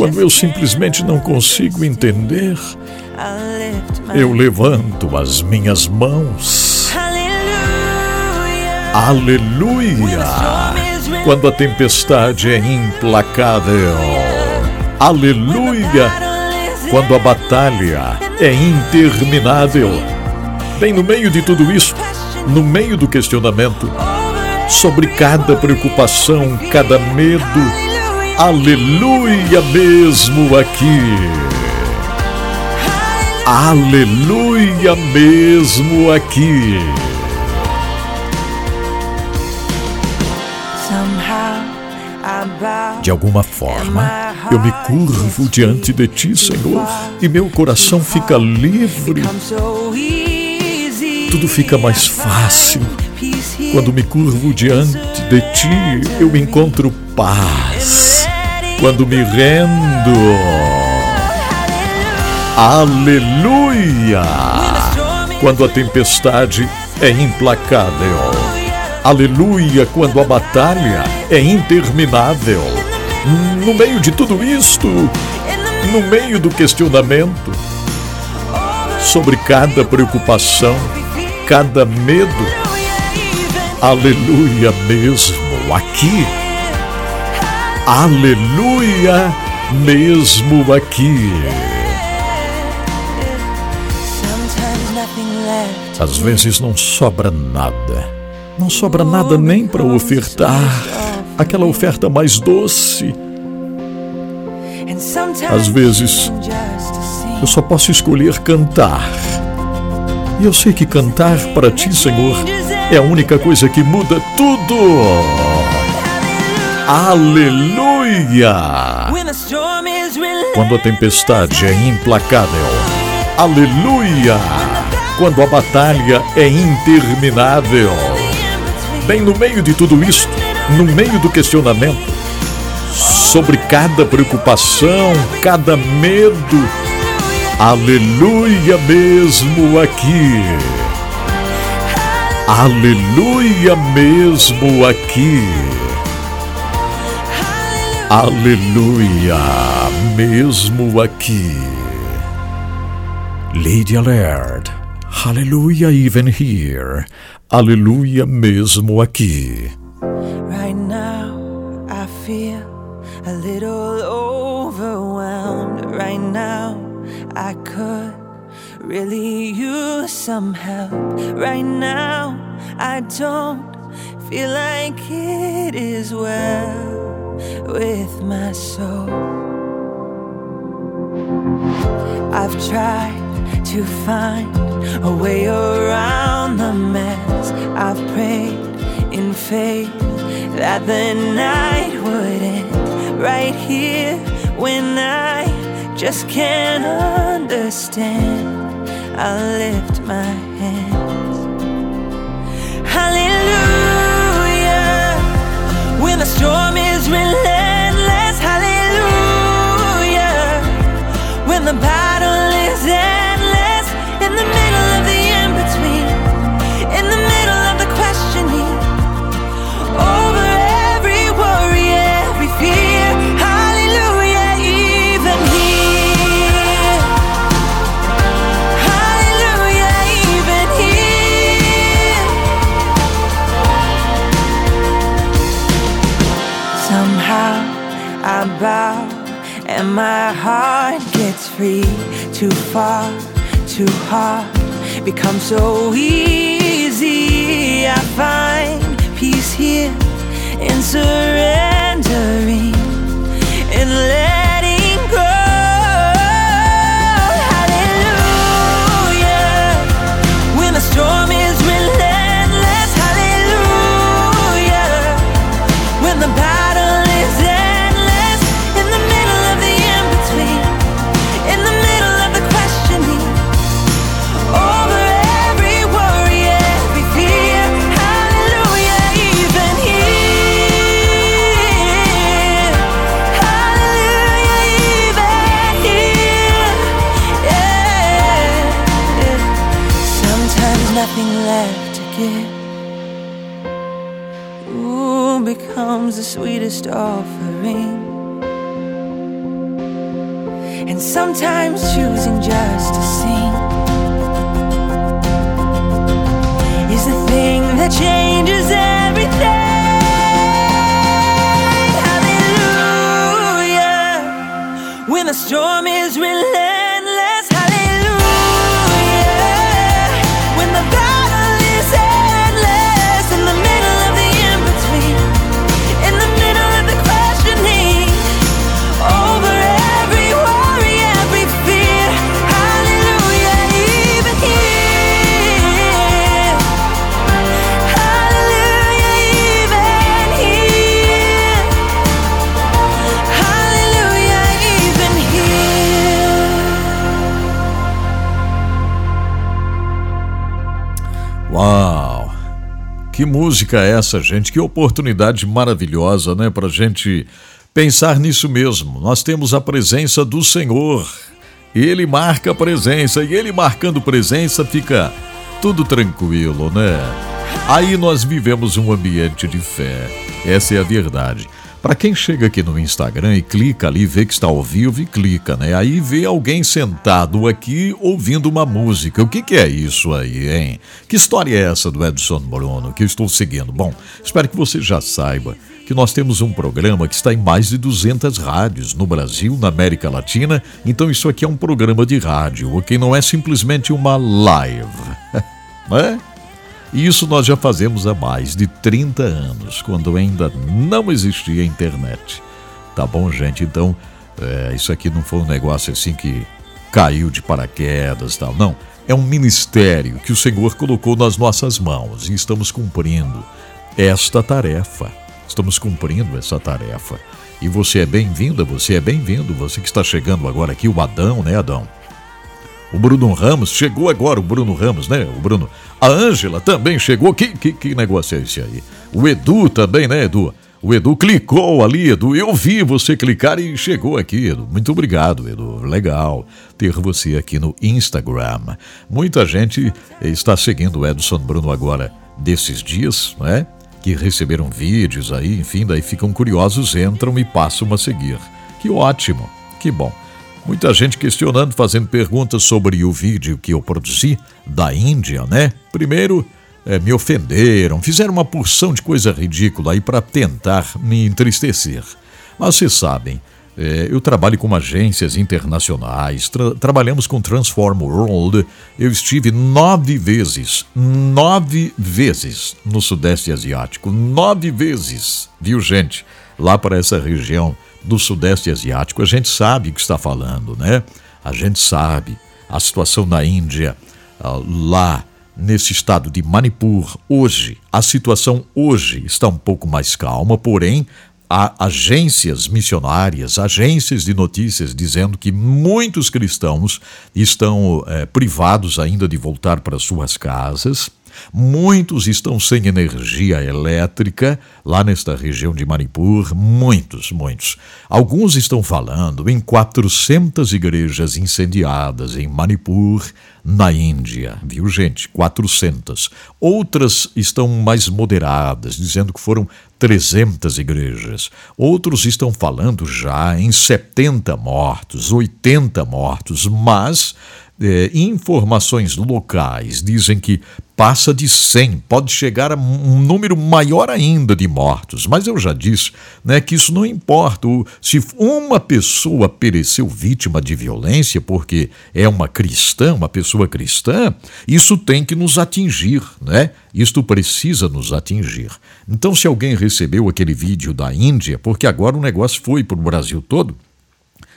quando eu simplesmente não consigo entender, eu levanto as minhas mãos. Aleluia! Quando a tempestade é implacável. Aleluia! Quando a batalha é interminável. Bem no meio de tudo isso, no meio do questionamento, sobre cada preocupação, cada medo, aleluia mesmo aqui. Aleluia mesmo aqui. De alguma forma, eu me curvo diante de ti, Senhor, e meu coração fica livre. Tudo fica mais fácil. Quando me curvo diante de ti, eu encontro paz. Quando me rendo, aleluia! Quando a tempestade é implacável, aleluia! Quando a batalha é interminável no meio de tudo isto, no meio do questionamento, sobre cada preocupação, cada medo, aleluia mesmo aqui, aleluia mesmo aqui. Às vezes não sobra nada, não sobra nada nem para ofertar aquela oferta mais doce. Às vezes, eu só posso escolher cantar. E eu sei que cantar para ti, Senhor, é a única coisa que muda tudo. Aleluia! Quando a tempestade é implacável. Aleluia! Quando a batalha é interminável. Bem no meio de tudo isto, no meio do questionamento, sobre cada preocupação, cada medo. Aleluia mesmo aqui. Aleluia mesmo aqui. Aleluia mesmo aqui. Lydia Laird. Aleluia even here. Aleluia mesmo aqui. Right now, I feel a little overwhelmed. Right now, I could really use some help. Right now, I don't feel like it is well with my soul. I've tried to find a way around the mess. I've prayed in faith that the night would end right here when I just can't understand. I lift my hands. Hallelujah. The storm is relentless, hallelujah. When the battle too hard, becomes so easy. I find peace here in surrendering sweetest offering. And sometimes choosing just to sing is the thing that changes everything. Hallelujah. When the storm Que música é essa, gente? Que oportunidade maravilhosa, né? Pra gente pensar nisso mesmo. Nós temos a presença do Senhor. Ele marca presença e ele marcando presença fica tudo tranquilo, né? Aí nós vivemos um ambiente de fé. Essa é a verdade. Para quem chega aqui no Instagram e clica ali, vê que está ao vivo e clica, né? Aí vê alguém sentado aqui ouvindo uma música. O que, que é isso aí, hein? Que história é essa do Edson Bruno que eu estou seguindo? Bom, espero que você já saiba que nós temos um programa que está em mais de 200 rádios no Brasil, na América Latina. Então isso aqui é um programa de rádio, ok? Não é simplesmente uma live, né? E isso nós já fazemos há mais de 30 anos, quando ainda não existia internet. Tá bom, gente? Então, é, isso aqui não foi um negócio assim que caiu de paraquedas tal. Não. É um ministério que o Senhor colocou nas nossas mãos e estamos cumprindo esta tarefa. Estamos cumprindo essa tarefa. E você é bem-vinda, você é bem-vindo. Você que está chegando agora aqui, o Adão, né, Adão? O Bruno Ramos, chegou agora o Bruno Ramos, né? O Bruno. A Ângela também chegou. Que, que, que negócio é esse aí? O Edu também, né, Edu? O Edu clicou ali, Edu. Eu vi você clicar e chegou aqui, Edu. Muito obrigado, Edu. Legal ter você aqui no Instagram. Muita gente está seguindo o Edson Bruno agora desses dias, né? Que receberam vídeos aí, enfim, daí ficam curiosos, entram e passam a seguir. Que ótimo, que bom. Muita gente questionando, fazendo perguntas sobre o vídeo que eu produzi da Índia, né? Primeiro, eh, me ofenderam, fizeram uma porção de coisa ridícula aí para tentar me entristecer. Mas vocês sabem, eh, eu trabalho com agências internacionais, tra- trabalhamos com Transform World. Eu estive nove vezes, nove vezes no Sudeste Asiático, nove vezes, viu gente? Lá para essa região do Sudeste Asiático, a gente sabe o que está falando, né? A gente sabe a situação na Índia, ah, lá nesse estado de Manipur, hoje, a situação hoje está um pouco mais calma, porém, há agências missionárias, agências de notícias dizendo que muitos cristãos estão é, privados ainda de voltar para suas casas Muitos estão sem energia elétrica lá nesta região de Manipur, muitos, muitos. Alguns estão falando em 400 igrejas incendiadas em Manipur, na Índia, viu gente? 400. Outras estão mais moderadas, dizendo que foram 300 igrejas. Outros estão falando já em 70 mortos, 80 mortos, mas é, informações locais dizem que passa de 100, pode chegar a um número maior ainda de mortos. Mas eu já disse né, que isso não importa. Se uma pessoa pereceu vítima de violência porque é uma cristã, uma pessoa cristã, isso tem que nos atingir, né? Isto precisa nos atingir. Então, se alguém recebeu aquele vídeo da Índia, porque agora o negócio foi para o Brasil todo,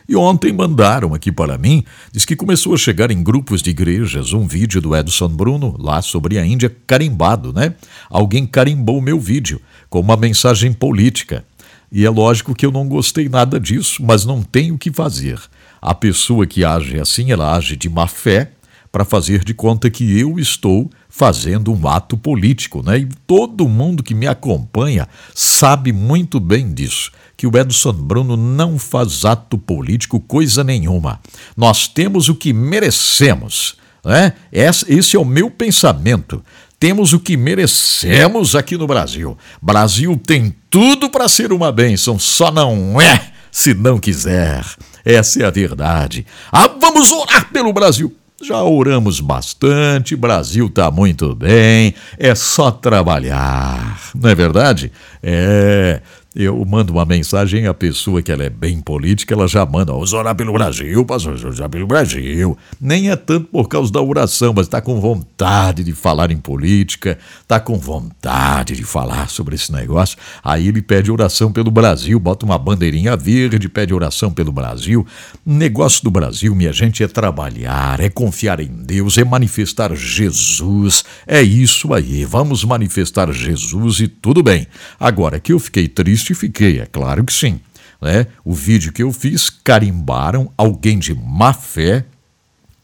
e ontem mandaram aqui para mim, diz que começou a chegar em grupos de igrejas um vídeo do Edson Bruno lá sobre a Índia carimbado, né? Alguém carimbou meu vídeo com uma mensagem política. E é lógico que eu não gostei nada disso, mas não tenho o que fazer. A pessoa que age assim, ela age de má fé para fazer de conta que eu estou fazendo um ato político, né? E todo mundo que me acompanha sabe muito bem disso que o Edson Bruno não faz ato político coisa nenhuma. Nós temos o que merecemos. Né? Esse é o meu pensamento. Temos o que merecemos aqui no Brasil. Brasil tem tudo para ser uma bênção, só não é se não quiser. Essa é a verdade. Ah, vamos orar pelo Brasil. Já oramos bastante, Brasil está muito bem, é só trabalhar, não é verdade? É, eu mando uma mensagem à pessoa que ela é bem política, ela já manda, vamos orar pelo Brasil, pastor, orar pelo Brasil. Nem é tanto por causa da oração, mas está com vontade de falar em política, está com vontade de falar sobre esse negócio. Aí ele pede oração pelo Brasil, bota uma bandeirinha verde, pede oração pelo Brasil. Negócio do Brasil, minha gente, é trabalhar, é confiar em Deus, é manifestar Jesus. É isso aí, vamos manifestar Jesus e tudo bem. Agora que eu fiquei triste, justifiquei, é claro que sim. Né? O vídeo que eu fiz, carimbaram alguém de má fé,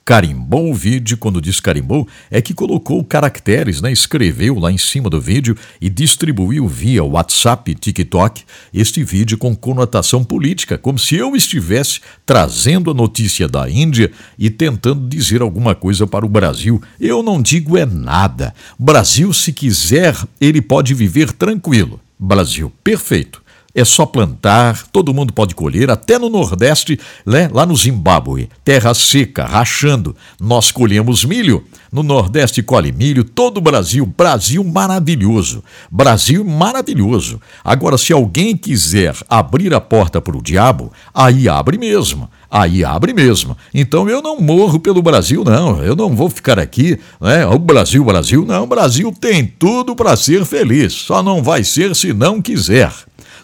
carimbou o vídeo, quando diz carimbou, é que colocou caracteres, né? escreveu lá em cima do vídeo e distribuiu via WhatsApp e TikTok este vídeo com conotação política, como se eu estivesse trazendo a notícia da Índia e tentando dizer alguma coisa para o Brasil. Eu não digo é nada. Brasil, se quiser, ele pode viver tranquilo. Brasil, perfeito. É só plantar, todo mundo pode colher, até no Nordeste, né? lá no Zimbábue, terra seca, rachando. Nós colhemos milho, no Nordeste colhe milho, todo o Brasil, Brasil maravilhoso. Brasil maravilhoso. Agora, se alguém quiser abrir a porta para o diabo, aí abre mesmo. Aí abre mesmo. Então eu não morro pelo Brasil, não. Eu não vou ficar aqui, né? O Brasil, Brasil, não. O Brasil tem tudo para ser feliz. Só não vai ser se não quiser.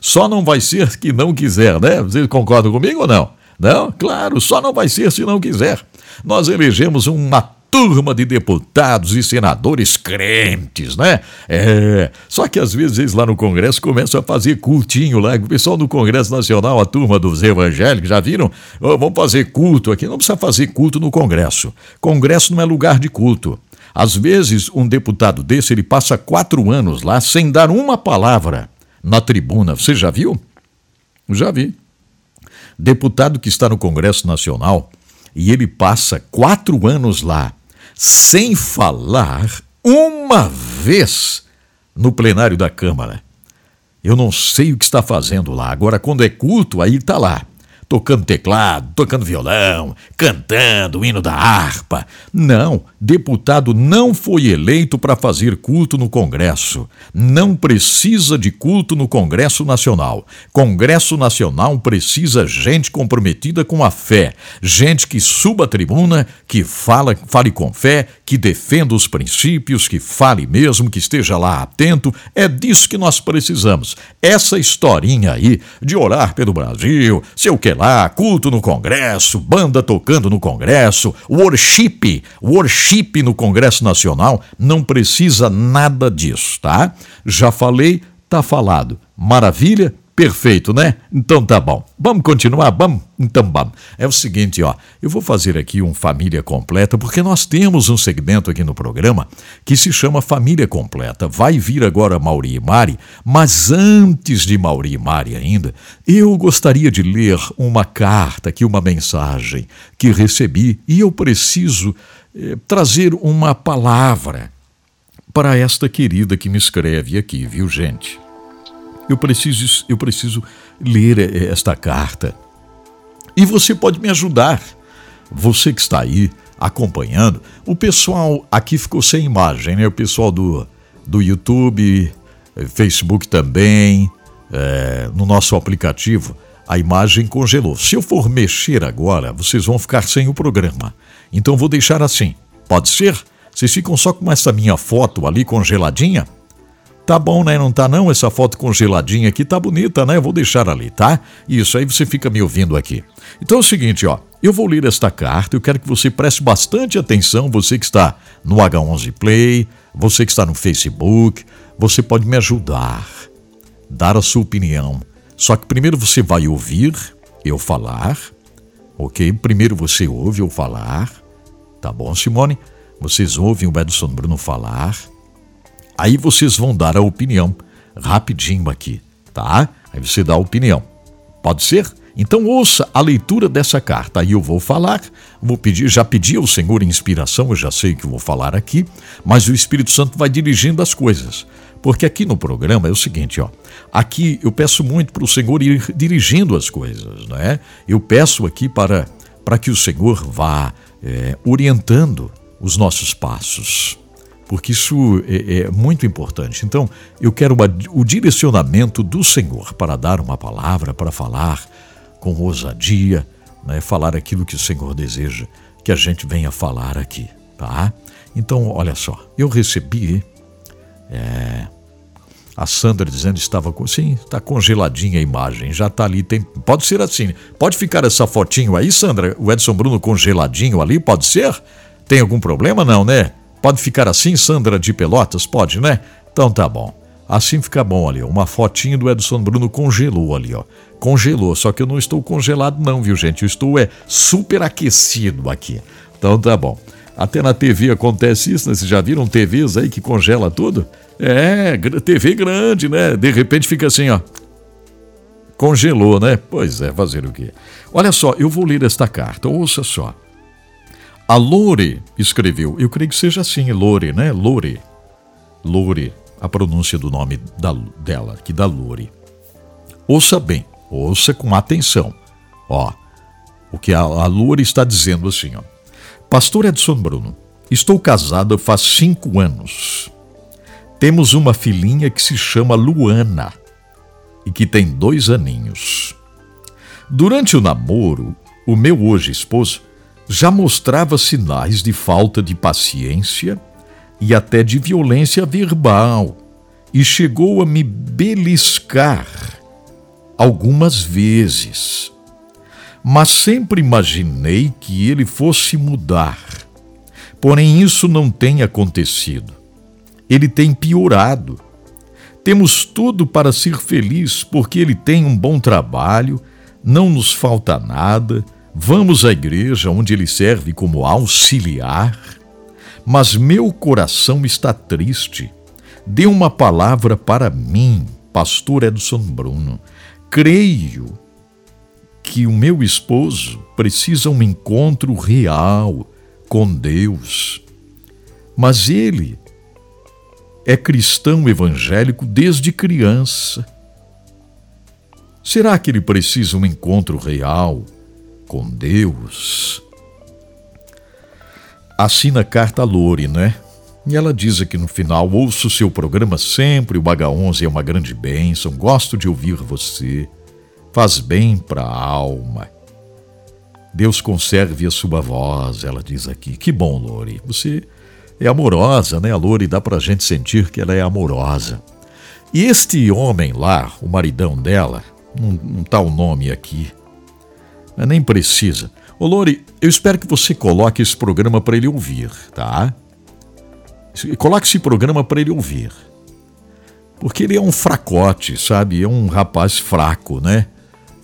Só não vai ser que não quiser, né? Vocês concordam comigo ou não? Não? Claro, só não vai ser se não quiser. Nós elegemos uma turma de deputados e senadores crentes, né? É. Só que às vezes eles lá no Congresso começam a fazer cultinho lá. O pessoal do Congresso Nacional, a turma dos evangélicos, já viram? Oh, vamos fazer culto aqui. Não precisa fazer culto no Congresso. Congresso não é lugar de culto. Às vezes, um deputado desse, ele passa quatro anos lá sem dar uma palavra na tribuna. Você já viu? Já vi. Deputado que está no Congresso Nacional e ele passa quatro anos lá sem falar uma vez no plenário da Câmara. Eu não sei o que está fazendo lá. Agora, quando é culto, aí está lá tocando teclado, tocando violão, cantando o hino da harpa. Não, deputado não foi eleito para fazer culto no Congresso. Não precisa de culto no Congresso Nacional. Congresso Nacional precisa gente comprometida com a fé, gente que suba a tribuna, que fala, fale com fé, que defenda os princípios, que fale mesmo, que esteja lá atento. É disso que nós precisamos. Essa historinha aí de orar pelo Brasil, se eu quero lá, culto no Congresso, banda tocando no Congresso, worship, worship no Congresso Nacional, não precisa nada disso, tá? Já falei, tá falado. Maravilha? Perfeito, né? Então tá bom. Vamos continuar? Vamos? Então vamos. É o seguinte, ó. Eu vou fazer aqui um Família Completa, porque nós temos um segmento aqui no programa que se chama Família Completa. Vai vir agora Mauri e Mari, mas antes de Mauri e Mari ainda, eu gostaria de ler uma carta aqui, uma mensagem que recebi e eu preciso eh, trazer uma palavra para esta querida que me escreve aqui, viu, gente? Eu preciso, eu preciso ler eh, esta carta. E você pode me ajudar. Você que está aí acompanhando. O pessoal aqui ficou sem imagem, né? O pessoal do, do YouTube, eh, Facebook também, é, no nosso aplicativo, a imagem congelou. Se eu for mexer agora, vocês vão ficar sem o programa. Então vou deixar assim. Pode ser? Vocês ficam só com essa minha foto ali congeladinha? Tá bom, né? Não tá não? Essa foto congeladinha aqui tá bonita, né? Vou deixar ali, tá? Isso, aí você fica me ouvindo aqui. Então é o seguinte, ó. Eu vou ler esta carta, eu quero que você preste bastante atenção, você que está no H11 Play, você que está no Facebook, você pode me ajudar, dar a sua opinião. Só que primeiro você vai ouvir eu falar, ok? Primeiro você ouve eu falar, tá bom, Simone? Vocês ouvem o Edson Bruno falar, Aí vocês vão dar a opinião rapidinho aqui, tá? Aí você dá a opinião. Pode ser? Então ouça a leitura dessa carta. Aí eu vou falar, vou pedir, já pedi ao Senhor inspiração, eu já sei que vou falar aqui, mas o Espírito Santo vai dirigindo as coisas. Porque aqui no programa é o seguinte, ó. Aqui eu peço muito para o Senhor ir dirigindo as coisas, não é? Eu peço aqui para, para que o Senhor vá é, orientando os nossos passos porque isso é, é, muito importante. Então, eu quero uma, o direcionamento do Senhor para dar uma palavra, para falar com ousadia, né, falar aquilo que o Senhor deseja que a gente venha falar aqui, tá? Então, olha só, eu recebi é, a Sandra dizendo estava com, sim, está congeladinha a imagem, já está ali, tem, pode ser assim, pode ficar essa fotinho aí, Sandra, o Edson Bruno congeladinho ali, pode ser? Tem algum problema não, né? Pode ficar assim, Sandra de Pelotas? Pode, né? Então tá bom. Assim fica bom ali, Uma fotinha do Edson Bruno congelou ali, ó. Congelou, só que eu não estou congelado não, viu, gente? Eu estou é super aquecido aqui. Então tá bom. Até na TV acontece isso, né? Vocês já viram TVs aí que congela tudo? É, TV grande, né? De repente fica assim, ó. Congelou, né? Pois é, fazer o quê? Olha só, eu vou ler esta carta, ouça só. A Lore escreveu, eu creio que seja assim, Lore, né? Lore. Lore, a pronúncia do nome da, dela, que da Lore. Ouça bem, ouça com atenção. Ó, o que a, a Lore está dizendo assim, ó. Pastor Edson Bruno, estou casada faz cinco anos. Temos uma filhinha que se chama Luana e que tem dois aninhos. Durante o namoro, o meu hoje esposo já mostrava sinais de falta de paciência e até de violência verbal, e chegou a me beliscar algumas vezes. Mas sempre imaginei que ele fosse mudar. Porém, isso não tem acontecido. Ele tem piorado. Temos tudo para ser feliz porque ele tem um bom trabalho, não nos falta nada Vamos à igreja onde ele serve como auxiliar, mas meu coração está triste. Dê uma palavra para mim, pastor Edson Bruno. Creio que o meu esposo precisa um encontro real com Deus. Mas ele é cristão evangélico desde criança. Será que ele precisa um encontro real com Deus. Assina a carta a Lore, né? E ela diz aqui no final: ouço o seu programa sempre, o H11 é uma grande bênção, gosto de ouvir você, faz bem para a alma. Deus conserve a sua voz, ela diz aqui. Que bom, Lore. Você é amorosa, né? A Lore dá pra gente sentir que ela é amorosa. E este homem lá, o maridão dela, não, não tá o nome aqui, nem precisa. Ô Lori, eu espero que você coloque esse programa para ele ouvir, tá? Coloque esse programa para ele ouvir. Porque ele é um fracote, sabe? É um rapaz fraco, né?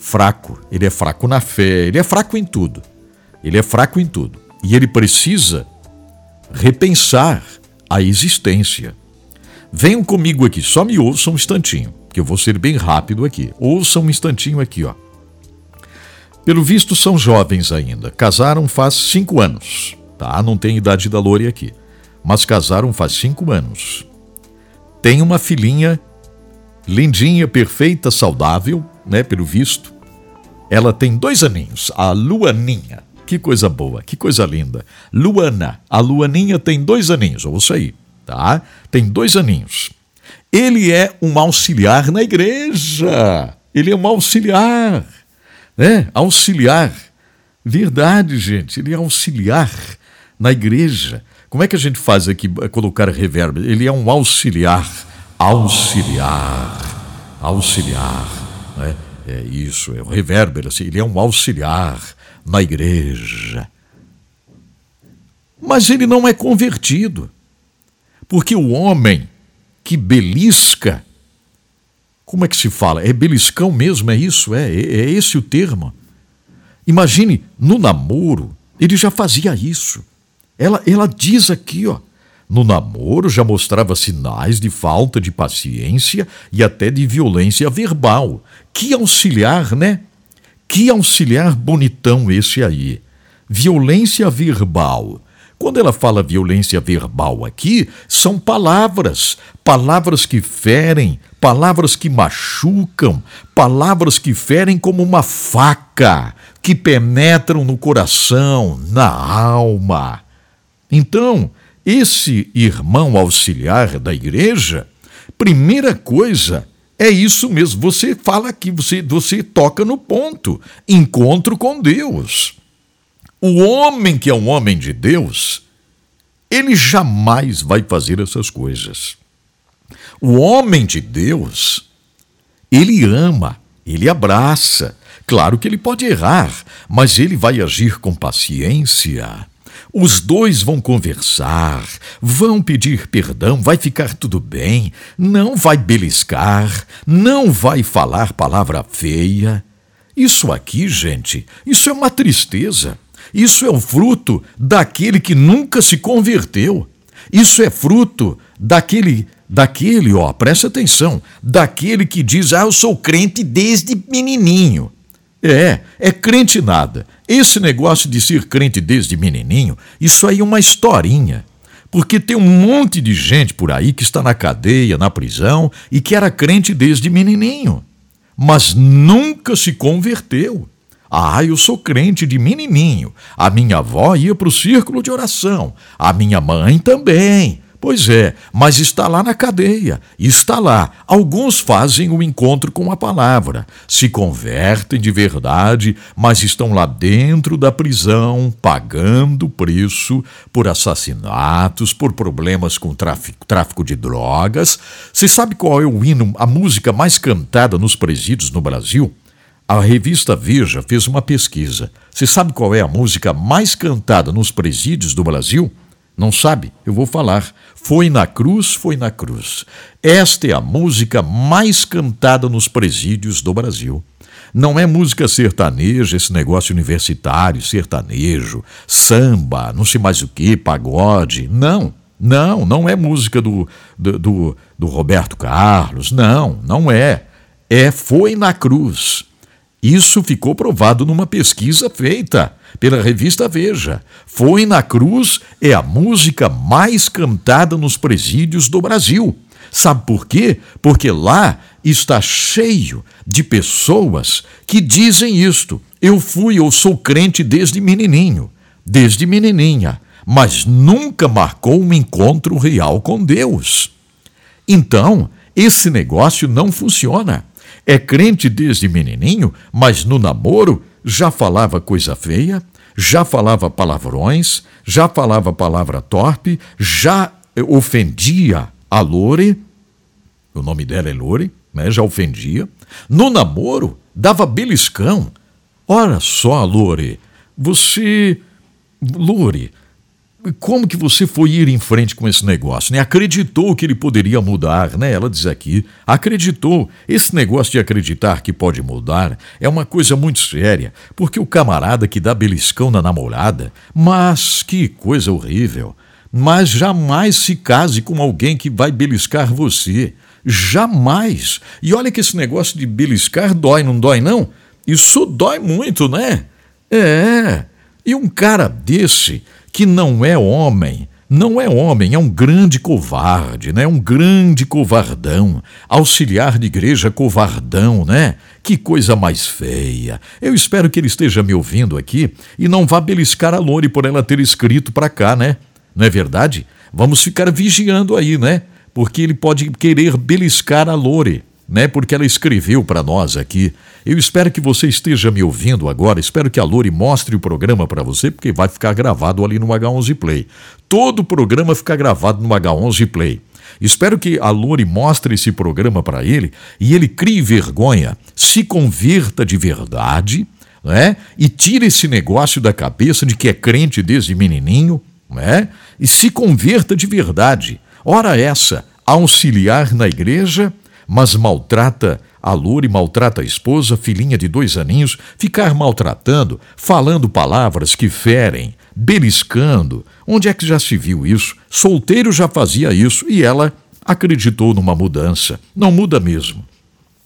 Fraco. Ele é fraco na fé, ele é fraco em tudo. Ele é fraco em tudo. E ele precisa repensar a existência. Venham comigo aqui, só me ouçam um instantinho, que eu vou ser bem rápido aqui. Ouçam um instantinho aqui, ó. Pelo visto, são jovens ainda. Casaram faz cinco anos, tá? Não tem idade da Lore aqui. Mas casaram faz cinco anos. Tem uma filhinha lindinha, perfeita, saudável, né? Pelo visto. Ela tem dois aninhos, a Luaninha. Que coisa boa, que coisa linda. Luana, a Luaninha tem dois aninhos, ouça aí, tá? Tem dois aninhos. Ele é um auxiliar na igreja. Ele é um auxiliar né? Auxiliar. Verdade, gente. Ele é auxiliar na igreja. Como é que a gente faz aqui colocar reverb? Ele é um auxiliar. Auxiliar. Auxiliar. Né? É isso, é o revérbero. Assim, ele é um auxiliar na igreja. Mas ele não é convertido. Porque o homem que belisca como é que se fala? É beliscão mesmo? É isso? É, é, é esse o termo? Imagine, no namoro, ele já fazia isso. Ela, ela diz aqui, ó. No namoro já mostrava sinais de falta de paciência e até de violência verbal. Que auxiliar, né? Que auxiliar bonitão esse aí. Violência verbal. Quando ela fala violência verbal aqui, são palavras, palavras que ferem, palavras que machucam, palavras que ferem como uma faca, que penetram no coração, na alma. Então, esse irmão auxiliar da igreja, primeira coisa, é isso mesmo, você fala aqui, você, você toca no ponto, encontro com Deus. O homem que é um homem de Deus, ele jamais vai fazer essas coisas. O homem de Deus, ele ama, ele abraça. Claro que ele pode errar, mas ele vai agir com paciência. Os dois vão conversar, vão pedir perdão, vai ficar tudo bem, não vai beliscar, não vai falar palavra feia. Isso aqui, gente, isso é uma tristeza. Isso é o fruto daquele que nunca se converteu. Isso é fruto daquele, daquele, ó, presta atenção, daquele que diz: "Ah, eu sou crente desde menininho". É, é crente nada. Esse negócio de ser crente desde menininho, isso aí é uma historinha. Porque tem um monte de gente por aí que está na cadeia, na prisão e que era crente desde menininho, mas nunca se converteu. Ah, eu sou crente de menininho. A minha avó ia para o círculo de oração. A minha mãe também. Pois é, mas está lá na cadeia, está lá. Alguns fazem o um encontro com a palavra, se convertem de verdade, mas estão lá dentro da prisão, pagando preço por assassinatos, por problemas com tráfico, tráfico de drogas. Você sabe qual é o hino, a música mais cantada nos presídios no Brasil? A revista Veja fez uma pesquisa. Você sabe qual é a música mais cantada nos presídios do Brasil? Não sabe? Eu vou falar. Foi na cruz, foi na cruz. Esta é a música mais cantada nos presídios do Brasil. Não é música sertaneja, esse negócio universitário, sertanejo, samba, não sei mais o que, pagode. Não, não, não é música do, do, do, do Roberto Carlos. Não, não é. É Foi na Cruz. Isso ficou provado numa pesquisa feita pela revista Veja. Foi na Cruz é a música mais cantada nos presídios do Brasil. Sabe por quê? Porque lá está cheio de pessoas que dizem isto. Eu fui ou sou crente desde menininho, desde menininha, mas nunca marcou um encontro real com Deus. Então, esse negócio não funciona. É crente desde menininho, mas no namoro já falava coisa feia, já falava palavrões, já falava palavra torpe, já ofendia a Lore, o nome dela é Lore, né? já ofendia. No namoro, dava beliscão. Olha só, Lore, você. Lore, como que você foi ir em frente com esse negócio? Né? Acreditou que ele poderia mudar, né? Ela diz aqui, acreditou. Esse negócio de acreditar que pode mudar é uma coisa muito séria, porque o camarada que dá beliscão na namorada, mas que coisa horrível. Mas jamais se case com alguém que vai beliscar você. Jamais. E olha que esse negócio de beliscar dói, não dói não? Isso dói muito, né? É. E um cara desse que não é homem, não é homem, é um grande covarde, né? Um grande covardão. Auxiliar de igreja covardão, né? Que coisa mais feia. Eu espero que ele esteja me ouvindo aqui e não vá beliscar a Lore por ela ter escrito para cá, né? Não é verdade? Vamos ficar vigiando aí, né? Porque ele pode querer beliscar a Lore né? Porque ela escreveu para nós aqui. Eu espero que você esteja me ouvindo agora. Espero que a Lori mostre o programa para você, porque vai ficar gravado ali no H11 Play. Todo o programa fica gravado no H11 Play. Espero que a Lori mostre esse programa para ele e ele crie vergonha, se converta de verdade, né? E tire esse negócio da cabeça de que é crente desde menininho, né? E se converta de verdade. Ora essa, auxiliar na igreja mas maltrata a Lure, maltrata a esposa, filhinha de dois aninhos, ficar maltratando, falando palavras que ferem, beliscando. Onde é que já se viu isso? Solteiro já fazia isso e ela acreditou numa mudança. Não muda mesmo.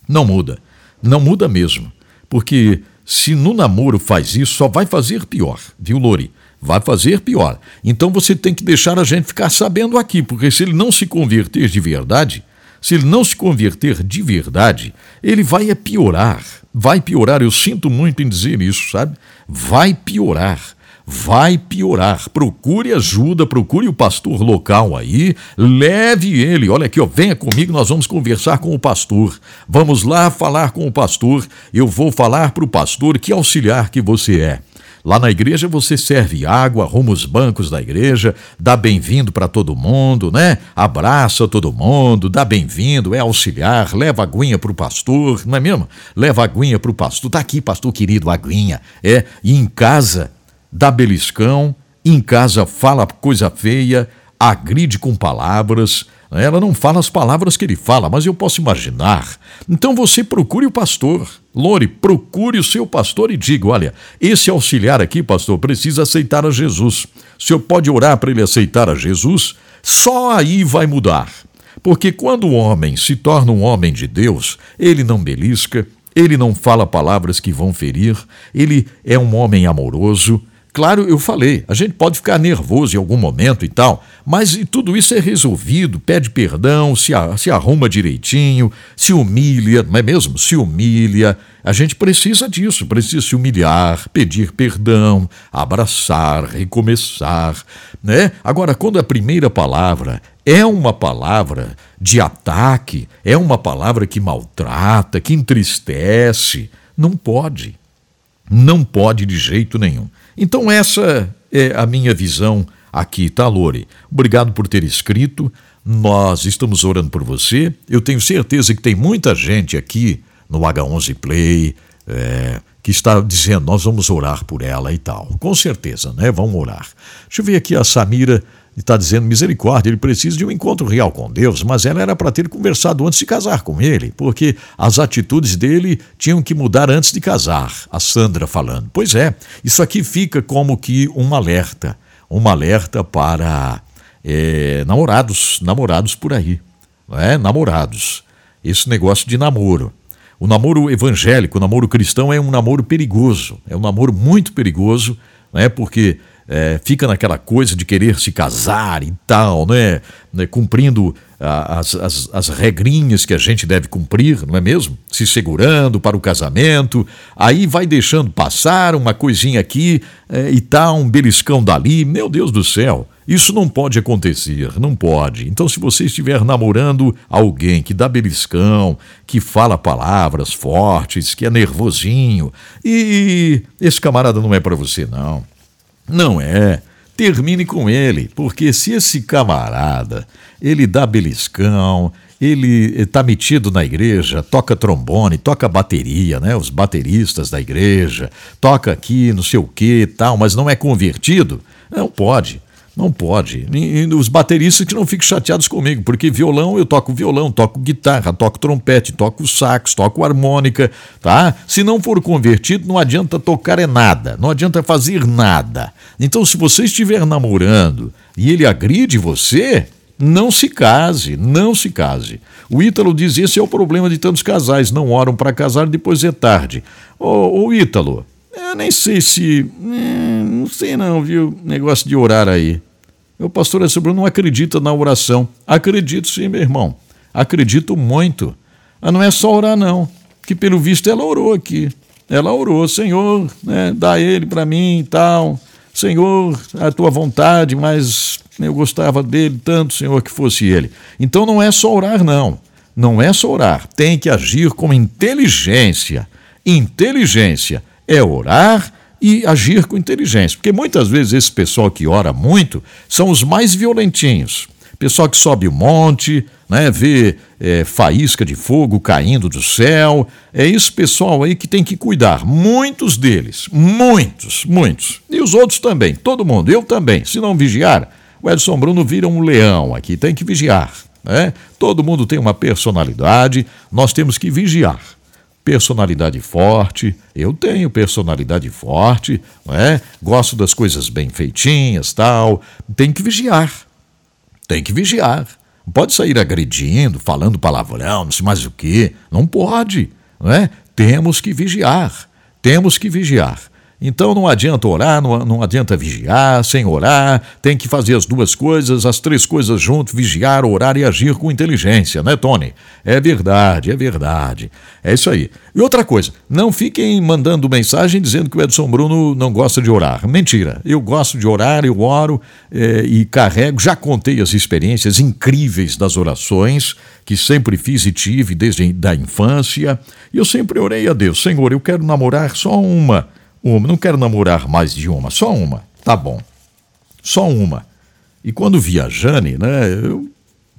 Não muda. Não muda mesmo. Porque se no namoro faz isso, só vai fazer pior, viu, Lori? Vai fazer pior. Então você tem que deixar a gente ficar sabendo aqui, porque se ele não se converter de verdade, se ele não se converter de verdade, ele vai piorar. Vai piorar. Eu sinto muito em dizer isso, sabe? Vai piorar. Vai piorar. Procure ajuda, procure o pastor local aí, leve ele. Olha aqui, ó, venha comigo, nós vamos conversar com o pastor. Vamos lá falar com o pastor. Eu vou falar para o pastor que auxiliar que você é. Lá na igreja você serve água, arruma os bancos da igreja, dá bem-vindo para todo mundo, né? Abraça todo mundo, dá bem-vindo, é auxiliar, leva aguinha para o pastor, não é mesmo? Leva aguinha para o pastor. Tá aqui, pastor querido, aguinha. É, e em casa dá beliscão, em casa fala coisa feia, agride com palavras, ela não fala as palavras que ele fala, mas eu posso imaginar. Então você procure o pastor. Lore, procure o seu pastor e diga: olha, esse auxiliar aqui, pastor, precisa aceitar a Jesus. O senhor pode orar para ele aceitar a Jesus? Só aí vai mudar. Porque quando o homem se torna um homem de Deus, ele não belisca, ele não fala palavras que vão ferir, ele é um homem amoroso, Claro, eu falei, a gente pode ficar nervoso em algum momento e tal, mas tudo isso é resolvido, pede perdão, se, se arruma direitinho, se humilha, não é mesmo? Se humilha. A gente precisa disso, precisa se humilhar, pedir perdão, abraçar, recomeçar, né? Agora, quando a primeira palavra é uma palavra de ataque, é uma palavra que maltrata, que entristece, não pode. Não pode de jeito nenhum. Então, essa é a minha visão aqui, tá, Lore? Obrigado por ter escrito. Nós estamos orando por você. Eu tenho certeza que tem muita gente aqui no H11 Play é, que está dizendo: nós vamos orar por ela e tal. Com certeza, né? Vamos orar. Deixa eu ver aqui a Samira está dizendo misericórdia, ele precisa de um encontro real com Deus, mas ela era para ter conversado antes de casar com ele, porque as atitudes dele tinham que mudar antes de casar. A Sandra falando. Pois é, isso aqui fica como que um alerta, um alerta para é, namorados, namorados por aí, não é? Namorados. Esse negócio de namoro. O namoro evangélico, o namoro cristão é um namoro perigoso, é um namoro muito perigoso, não é? Porque é, fica naquela coisa de querer se casar e tal, né? né? Cumprindo as, as, as, regrinhas que a gente deve cumprir, não é mesmo? Se segurando para o casamento, aí vai deixando passar uma coisinha aqui é, e tal, um beliscão dali. Meu Deus do céu, isso não pode acontecer, não pode. Então, se você estiver namorando alguém que dá beliscão, que fala palavras fortes, que é nervosinho, e esse camarada não é para você, não. Não é. Termine com ele, porque se esse camarada, ele dá beliscão, ele está metido na igreja, toca trombone, toca bateria, né? Os bateristas da igreja, toca aqui, não sei o que tal, mas não é convertido, não pode. Não pode. E os bateristas que não fiquem chateados comigo, porque violão eu toco violão, toco guitarra, toco trompete, toco sax, toco harmônica, tá? Se não for convertido, não adianta tocar é nada, não adianta fazer nada. Então, se você estiver namorando e ele agride você, não se case, não se case. O Ítalo diz: esse é o problema de tantos casais, não oram para casar, depois é tarde. Ô, ô Ítalo, eu nem sei se. É, não sei não, viu? Negócio de orar aí. Meu pastor esse Bruno não acredita na oração. Acredito sim, meu irmão. Acredito muito. Mas não é só orar, não. Que pelo visto ela orou aqui. Ela orou, Senhor, né, dá ele para mim e tal. Senhor, a tua vontade, mas eu gostava dele tanto, Senhor, que fosse ele. Então não é só orar, não. Não é só orar. Tem que agir com inteligência. Inteligência é orar e agir com inteligência. Porque muitas vezes esse pessoal que ora muito são os mais violentinhos. Pessoal que sobe o monte, né, vê é, faísca de fogo caindo do céu. É esse pessoal aí que tem que cuidar. Muitos deles, muitos, muitos. E os outros também, todo mundo, eu também. Se não vigiar, o Edson Bruno vira um leão aqui, tem que vigiar. Né? Todo mundo tem uma personalidade, nós temos que vigiar personalidade forte. Eu tenho personalidade forte, não é? Gosto das coisas bem feitinhas, tal. Tem que vigiar. Tem que vigiar. Não pode sair agredindo, falando palavrão, não sei mais o que. Não pode, não é? Temos que vigiar. Temos que vigiar. Então não adianta orar, não, adianta vigiar, sem orar, tem que fazer as duas coisas, as três coisas juntos, vigiar, orar e agir com inteligência, né, Tony? É verdade, é verdade. É isso aí. E outra coisa, não fiquem mandando mensagem dizendo que o Edson Bruno não gosta de orar. Mentira. Eu gosto de orar, eu oro é, e carrego, já contei as experiências incríveis das orações que sempre fiz e tive desde a infância. E eu sempre orei a Deus, Senhor, eu quero namorar só uma uma, não quero namorar mais de uma, só uma. Tá bom. Só uma. E quando vi a Jane, né, eu,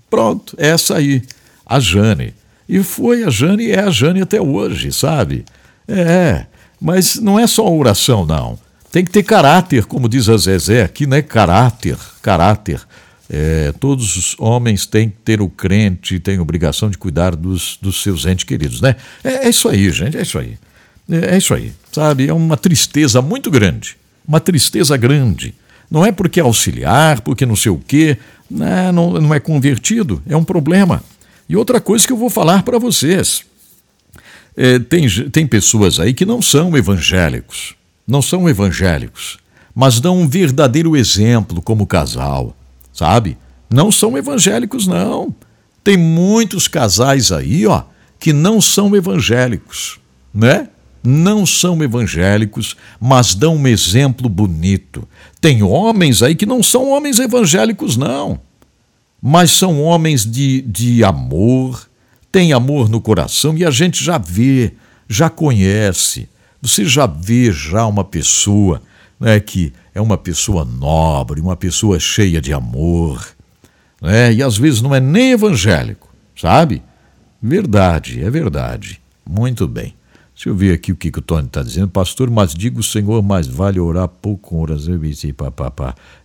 pronto, essa aí, a Jane. E foi a Jane e é a Jane até hoje, sabe? É, mas não é só oração, não. Tem que ter caráter, como diz a Zezé aqui, né? Caráter, caráter. É, todos os homens têm que ter o crente, têm obrigação de cuidar dos, dos seus entes queridos, né? É, é isso aí, gente, é isso aí. É, é isso aí, sabe? É uma tristeza muito grande. Uma tristeza grande. Não é porque é auxiliar, porque não sei o quê, né? não, não é convertido, é um problema. E outra coisa que eu vou falar para vocês. É, tem, tem pessoas aí que não são evangélicos, não são evangélicos, mas dão um verdadeiro exemplo como casal, sabe? Não são evangélicos, não. Tem muitos casais aí, ó, que não são evangélicos, né? Não são evangélicos, mas dão um exemplo bonito. Tem homens aí que não são homens evangélicos, não, mas são homens de, de amor, têm amor no coração e a gente já vê, já conhece. Você já vê já uma pessoa né, que é uma pessoa nobre, uma pessoa cheia de amor, né, e às vezes não é nem evangélico, sabe? Verdade, é verdade. Muito bem. Deixa eu ver aqui o que, que o Tony está dizendo. Pastor, mas digo o Senhor, mais vale orar pouco com oração.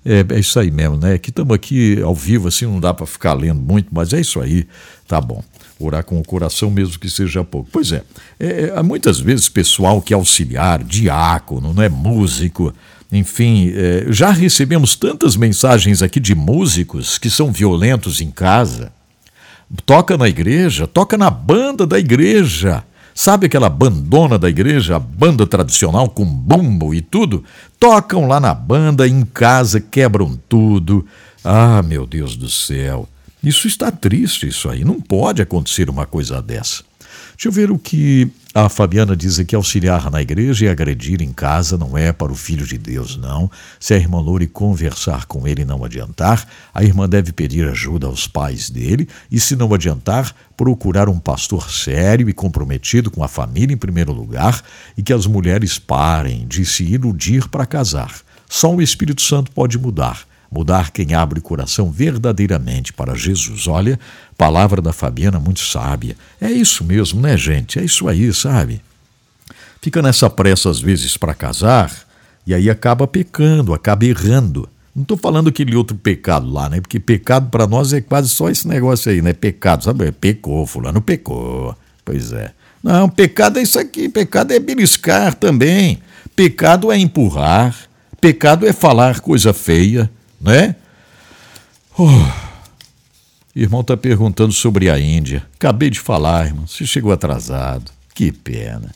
É, é isso aí mesmo, né? Que estamos aqui ao vivo, assim, não dá para ficar lendo muito, mas é isso aí. Tá bom. Orar com o coração, mesmo que seja pouco. Pois é, é, é muitas vezes pessoal que é auxiliar, diácono, não é músico, enfim, é, já recebemos tantas mensagens aqui de músicos que são violentos em casa. Toca na igreja, toca na banda da igreja Sabe aquela bandona da igreja, a banda tradicional com bumbo e tudo? Tocam lá na banda, em casa quebram tudo. Ah, meu Deus do céu. Isso está triste, isso aí. Não pode acontecer uma coisa dessa. Deixa eu ver o que a Fabiana diz aqui: auxiliar na igreja e agredir em casa não é para o filho de Deus, não. Se a irmã Loure conversar com ele não adiantar, a irmã deve pedir ajuda aos pais dele e, se não adiantar, procurar um pastor sério e comprometido com a família em primeiro lugar e que as mulheres parem de se iludir para casar. Só o Espírito Santo pode mudar mudar quem abre o coração verdadeiramente para Jesus. Olha, palavra da Fabiana muito sábia. É isso mesmo, né, gente? É isso aí, sabe? Fica nessa pressa às vezes para casar e aí acaba pecando, acaba errando. Não estou falando aquele outro pecado lá, né? Porque pecado para nós é quase só esse negócio aí, né? Pecado, sabe? Pecou, fulano pecou. Pois é. Não, pecado é isso aqui. Pecado é beliscar também. Pecado é empurrar. Pecado é falar coisa feia, né? Oh. Irmão está perguntando sobre a Índia. Acabei de falar, irmão. Você chegou atrasado. Que pena.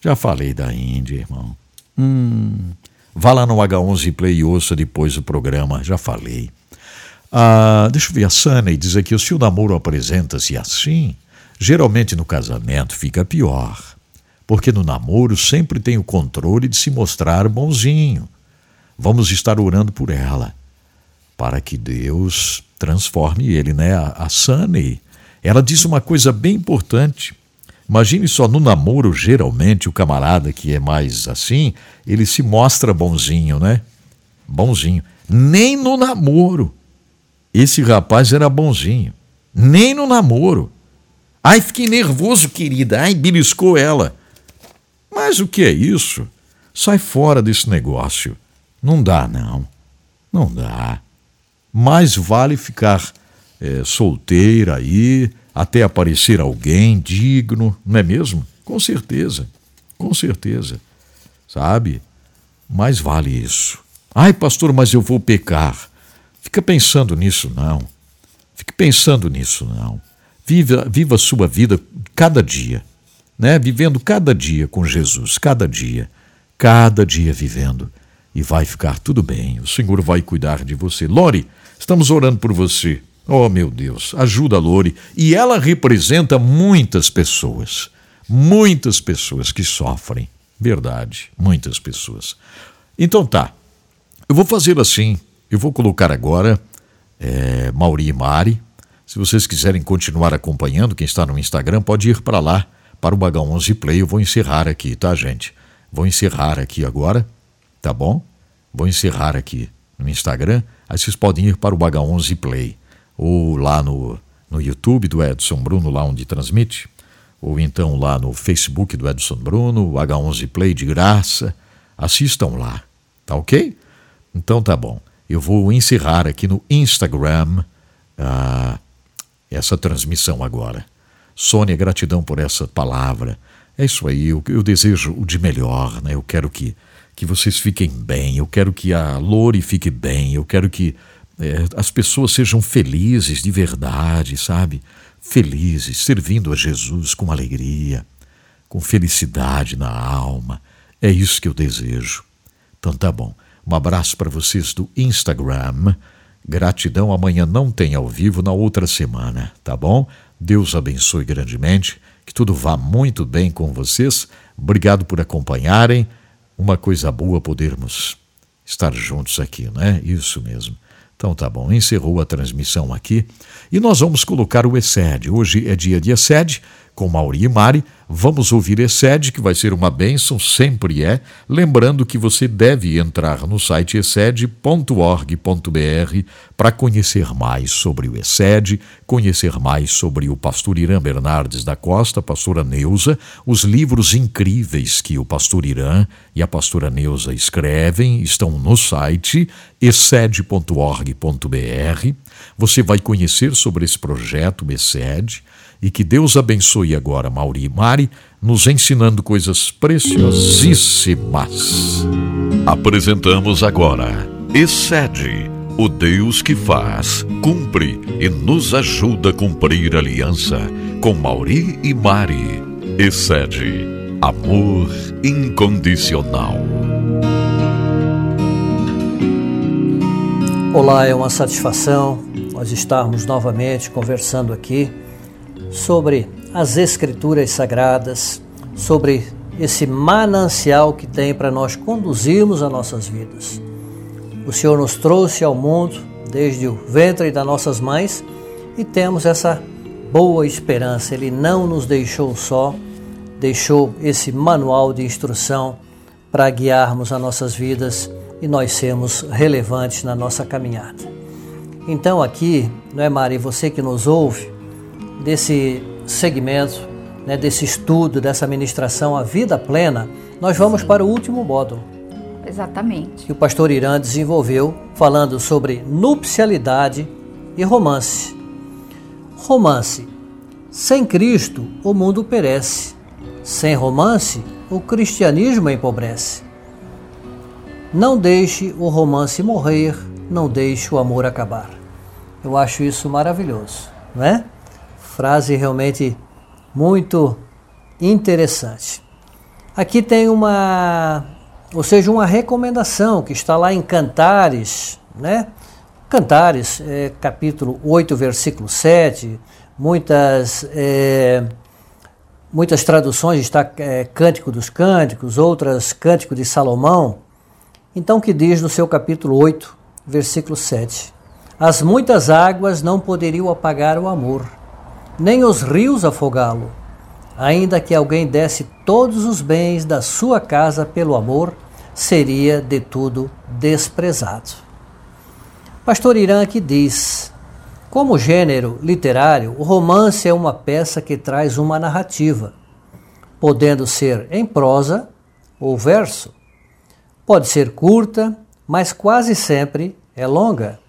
Já falei da Índia, irmão. Hum. Vá lá no H11 Play e ouça depois o programa, já falei. Ah, deixa eu ver, a Sunny diz aqui: se o namoro apresenta-se assim, geralmente no casamento fica pior. Porque no namoro sempre tem o controle de se mostrar bonzinho. Vamos estar orando por ela, para que Deus transforme ele, né? A, Sunny, ela diz uma coisa bem importante. Imagine só, no namoro, geralmente, o camarada que é mais assim, ele se mostra bonzinho, né? Bonzinho. Nem no namoro. Esse rapaz era bonzinho. Nem no namoro. Ai, fiquei nervoso, querida. Ai, beliscou ela. Mas o que é isso? Sai fora desse negócio. Não dá, não. Não dá. Mais vale ficar é, solteira aí, até aparecer alguém digno, não é mesmo? Com certeza, com certeza. Sabe? Mais vale isso. Ai, pastor, mas eu vou pecar. Fica pensando nisso, não. Fique pensando nisso, não. Viva, viva a sua vida cada dia, né? Vivendo cada dia com Jesus, cada dia, cada dia vivendo. E vai ficar tudo bem. O Senhor vai cuidar de você. Lore, estamos orando por você. Oh, meu Deus, ajuda a Lore. E ela representa muitas pessoas. Muitas pessoas que sofrem. Verdade, muitas pessoas. Então tá. Eu vou fazer assim. Eu vou colocar agora é, Mauri e Mari. Se vocês quiserem continuar acompanhando, quem está no Instagram pode ir para lá, para o H11 Play. Eu vou encerrar aqui, tá, gente? Vou encerrar aqui agora, tá bom? Vou encerrar aqui no Instagram. Aí vocês podem ir para o H11 Play ou lá no, no YouTube do Edson Bruno, lá onde transmite, ou então lá no Facebook do Edson Bruno, o H11 Play de graça. Assistam lá, tá ok? Então tá bom. Eu vou encerrar aqui no Instagram ah, essa transmissão agora. Sônia, gratidão por essa palavra. É isso aí, eu, eu desejo o de melhor, né? Eu quero que, que vocês fiquem bem, eu quero que a Lore fique bem, eu quero que é, as pessoas sejam felizes de verdade, sabe? Felizes, servindo a Jesus com alegria, com felicidade na alma. É isso que eu desejo. Então tá bom. Um abraço para vocês do Instagram. Gratidão. Amanhã não tem ao vivo, na outra semana, tá bom? Deus abençoe grandemente. Que tudo vá muito bem com vocês. Obrigado por acompanharem. Uma coisa boa podermos estar juntos aqui, né? Isso mesmo. Então tá bom, encerrou a transmissão aqui e nós vamos colocar o ESED. Hoje é dia de ESED com Mauri e Mari. Vamos ouvir Excede, que vai ser uma bênção, sempre é. Lembrando que você deve entrar no site excede.org.br para conhecer mais sobre o Excede, conhecer mais sobre o pastor Irã Bernardes da Costa, pastora Neuza, os livros incríveis que o pastor Irã e a pastora Neuza escrevem estão no site excede.org.br. Você vai conhecer sobre esse projeto Excede e que Deus abençoe agora Mauri e Mari, nos ensinando coisas preciosíssimas. Apresentamos agora Excede, o Deus que faz, cumpre e nos ajuda a cumprir a aliança com Mauri e Mari. Excede, amor incondicional. Olá, é uma satisfação nós estarmos novamente conversando aqui sobre as Escrituras Sagradas, sobre esse manancial que tem para nós conduzirmos as nossas vidas. O Senhor nos trouxe ao mundo desde o ventre das nossas mães e temos essa boa esperança. Ele não nos deixou só, deixou esse manual de instrução para guiarmos as nossas vidas e nós sermos relevantes na nossa caminhada. Então aqui, não é Mari, você que nos ouve, desse segmento, né, desse estudo, dessa ministração, a vida plena, nós vamos para o último módulo. Exatamente. Que o pastor Irã desenvolveu falando sobre nupcialidade e romance. Romance. Sem Cristo, o mundo perece. Sem romance, o cristianismo empobrece. Não deixe o romance morrer, não deixe o amor acabar. Eu acho isso maravilhoso, não é? Frase realmente muito interessante. Aqui tem uma, ou seja, uma recomendação que está lá em Cantares, né? Cantares, é, capítulo 8, versículo 7, muitas, é, muitas traduções está é, Cântico dos Cânticos, outras Cântico de Salomão. Então, que diz no seu capítulo 8, versículo 7: As muitas águas não poderiam apagar o amor, nem os rios afogá-lo. Ainda que alguém desse todos os bens da sua casa pelo amor, seria de tudo desprezado. Pastor Irã aqui diz: como gênero literário, o romance é uma peça que traz uma narrativa, podendo ser em prosa ou verso Pode ser curta, mas quase sempre é longa.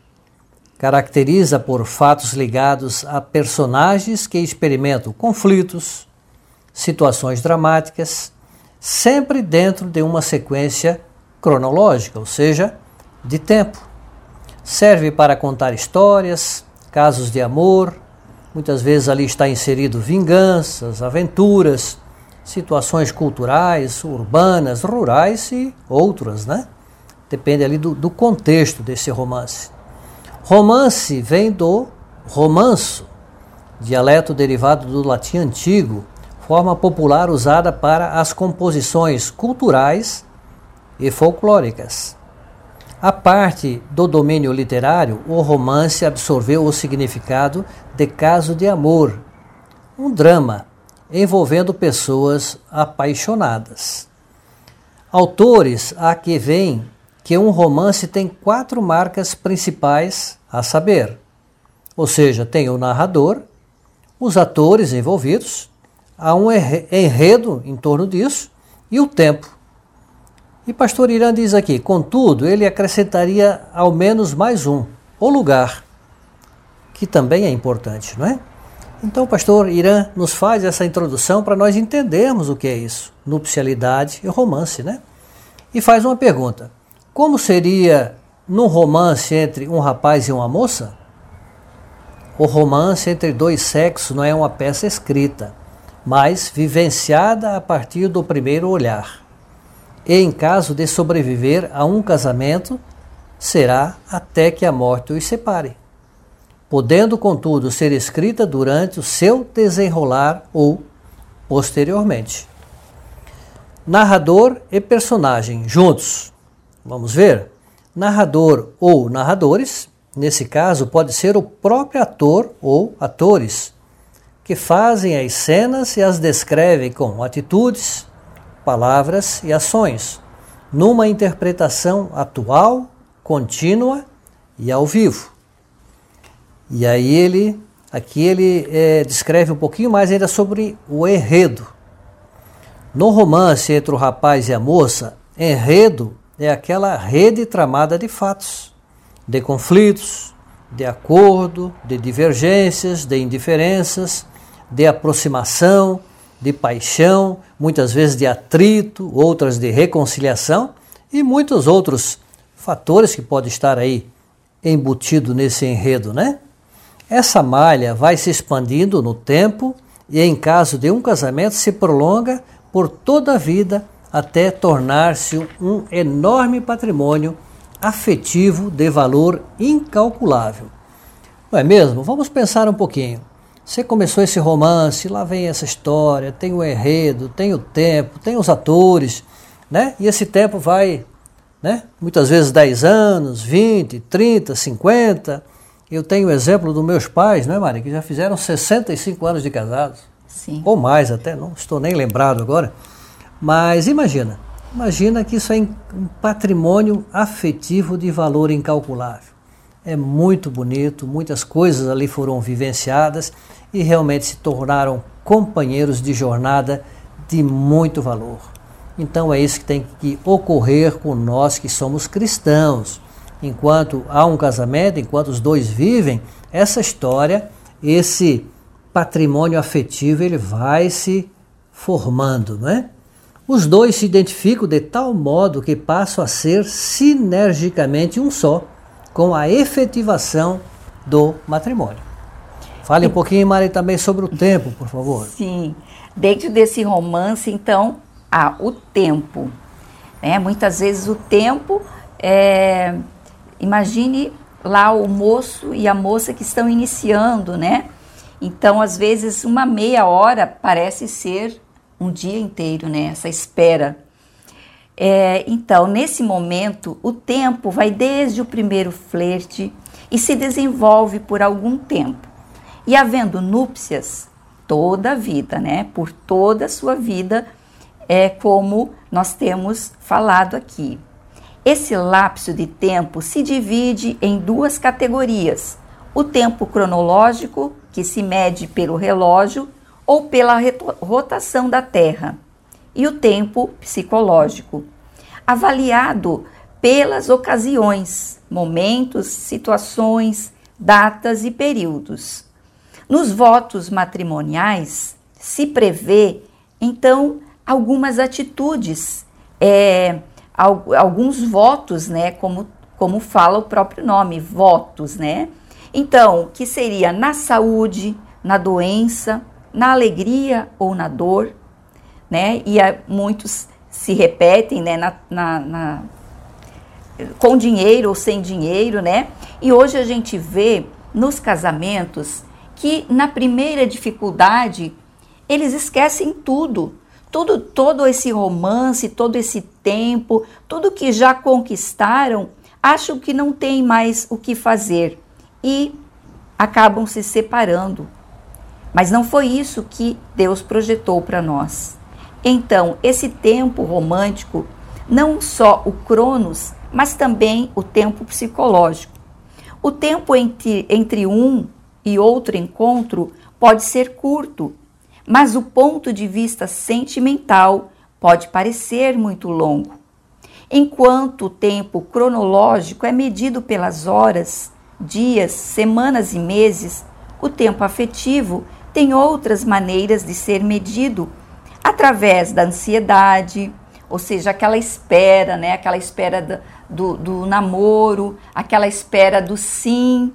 Caracteriza por fatos ligados a personagens que experimentam conflitos, situações dramáticas, sempre dentro de uma sequência cronológica, ou seja, de tempo. Serve para contar histórias, casos de amor, muitas vezes ali está inserido vinganças, aventuras, situações culturais, urbanas, rurais e outras, né? Depende ali do, do contexto desse romance. Romance vem do romanço, dialeto derivado do latim antigo, forma popular usada para as composições culturais e folclóricas. A parte do domínio literário, o romance absorveu o significado de caso de amor, um drama envolvendo pessoas apaixonadas. Autores a que vêm que um romance tem quatro marcas principais a saber. Ou seja, tem o narrador, os atores envolvidos, há um enredo em torno disso e o tempo. E pastor Irã diz aqui, contudo, ele acrescentaria ao menos mais um, o lugar, que também é importante, não é? Então, pastor Irã nos faz essa introdução para nós entendermos o que é isso, nupcialidade e romance, né? E faz uma pergunta: como seria num romance entre um rapaz e uma moça? O romance entre dois sexos não é uma peça escrita, mas vivenciada a partir do primeiro olhar. E em caso de sobreviver a um casamento, será até que a morte os separe podendo, contudo, ser escrita durante o seu desenrolar ou posteriormente. Narrador e personagem juntos. Vamos ver? Narrador ou narradores, nesse caso, pode ser o próprio ator ou atores, que fazem as cenas e as descrevem com atitudes, palavras e ações, numa interpretação atual, contínua e ao vivo. E aí ele, aqui ele é, descreve um pouquinho mais ainda sobre o enredo. No romance entre o rapaz e a moça, enredo é aquela rede tramada de fatos, de conflitos, de acordo, de divergências, de indiferenças, de aproximação, de paixão, muitas vezes de atrito, outras de reconciliação e muitos outros fatores que podem estar aí embutido nesse enredo, né? Essa malha vai se expandindo no tempo e, em caso de um casamento, se prolonga por toda a vida até tornar-se um enorme patrimônio afetivo de valor incalculável. Não é mesmo? Vamos pensar um pouquinho. Você começou esse romance, lá vem essa história, tem o enredo, tem o tempo, tem os atores, né? E esse tempo vai, né? Muitas vezes 10 anos, 20, 30, 50, eu tenho o exemplo dos meus pais, não é, Maria, que já fizeram 65 anos de casados. Sim. Ou mais até, não estou nem lembrado agora. Mas imagina, imagina que isso é um patrimônio afetivo de valor incalculável. É muito bonito, muitas coisas ali foram vivenciadas e realmente se tornaram companheiros de jornada de muito valor. Então é isso que tem que ocorrer com nós que somos cristãos. Enquanto há um casamento, enquanto os dois vivem, essa história, esse patrimônio afetivo, ele vai se formando, não é? Os dois se identificam de tal modo que passam a ser sinergicamente um só, com a efetivação do matrimônio. Fale um pouquinho, Mari, também sobre o tempo, por favor. Sim. Dentro desse romance, então, há o tempo. Né? Muitas vezes o tempo é... Imagine lá o moço e a moça que estão iniciando, né? Então, às vezes, uma meia hora parece ser um dia inteiro, né? Essa espera. É, então, nesse momento, o tempo vai desde o primeiro flerte e se desenvolve por algum tempo. E havendo núpcias, toda a vida, né? Por toda a sua vida, é como nós temos falado aqui. Esse lapso de tempo se divide em duas categorias: o tempo cronológico, que se mede pelo relógio ou pela rotação da Terra, e o tempo psicológico, avaliado pelas ocasiões, momentos, situações, datas e períodos. Nos votos matrimoniais se prevê, então, algumas atitudes, é, alguns votos, né, como, como fala o próprio nome, votos, né? Então, que seria na saúde, na doença, na alegria ou na dor, né? E muitos se repetem, né? Na, na, na, com dinheiro ou sem dinheiro, né? E hoje a gente vê nos casamentos que na primeira dificuldade eles esquecem tudo, tudo, todo esse romance, todo esse tempo, tudo que já conquistaram, acham que não tem mais o que fazer e acabam se separando, mas não foi isso que Deus projetou para nós. Então, esse tempo romântico, não só o Cronos, mas também o tempo psicológico. O tempo entre, entre um e outro encontro pode ser curto, mas o ponto de vista sentimental pode parecer muito longo. Enquanto o tempo cronológico é medido pelas horas, dias, semanas e meses, o tempo afetivo tem outras maneiras de ser medido através da ansiedade, ou seja, aquela espera, né? Aquela espera do, do namoro, aquela espera do sim,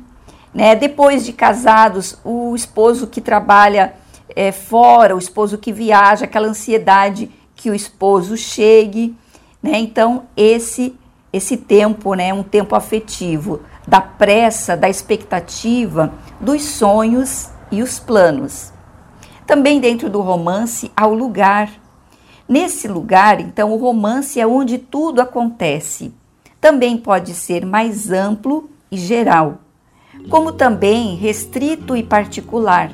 né? Depois de casados, o esposo que trabalha é, fora, o esposo que viaja, aquela ansiedade que o esposo chegue, né? Então esse esse tempo, né, um tempo afetivo da pressa, da expectativa, dos sonhos e os planos. Também dentro do romance há o lugar. Nesse lugar, então, o romance é onde tudo acontece. Também pode ser mais amplo e geral, como também restrito e particular.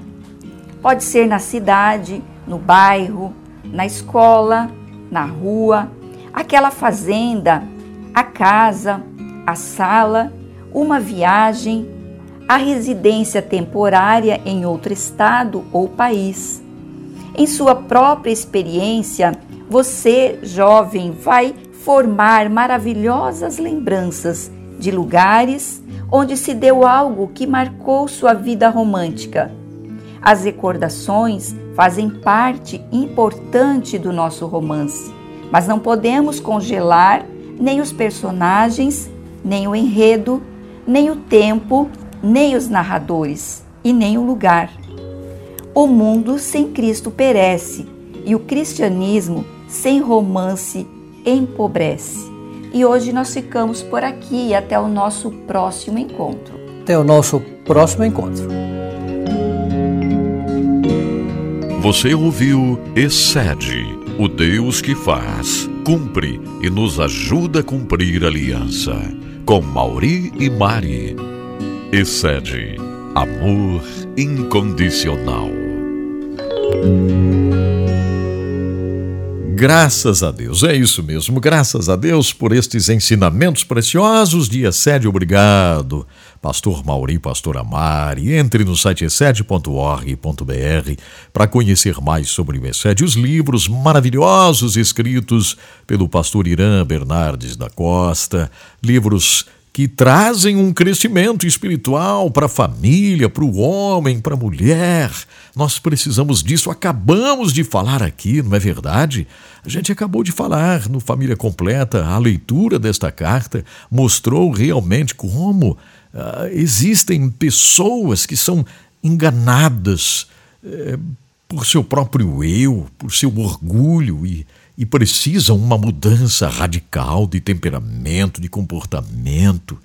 Pode ser na cidade, no bairro, na escola, na rua, aquela fazenda, a casa, a sala, uma viagem, a residência temporária em outro estado ou país. Em sua própria experiência, você, jovem, vai formar maravilhosas lembranças de lugares onde se deu algo que marcou sua vida romântica. As recordações fazem parte importante do nosso romance, mas não podemos congelar nem os personagens, nem o enredo, nem o tempo nem os narradores e nem o lugar. O mundo sem Cristo perece e o cristianismo sem romance empobrece. E hoje nós ficamos por aqui e até o nosso próximo encontro. Até o nosso próximo encontro. Você ouviu Excede, o Deus que faz, cumpre e nos ajuda a cumprir a aliança. Com Mauri e Mari excede amor incondicional. Graças a Deus, é isso mesmo. Graças a Deus por estes ensinamentos preciosos de Excede. Obrigado, Pastor Mauri, Pastor Amari. Entre no site excede.org.br para conhecer mais sobre o Excede, os livros maravilhosos escritos pelo pastor Irã Bernardes da Costa, livros que trazem um crescimento espiritual para a família, para o homem, para a mulher. Nós precisamos disso. Acabamos de falar aqui, não é verdade? A gente acabou de falar no Família Completa. A leitura desta carta mostrou realmente como uh, existem pessoas que são enganadas uh, por seu próprio eu, por seu orgulho e e precisam uma mudança radical de temperamento, de comportamento.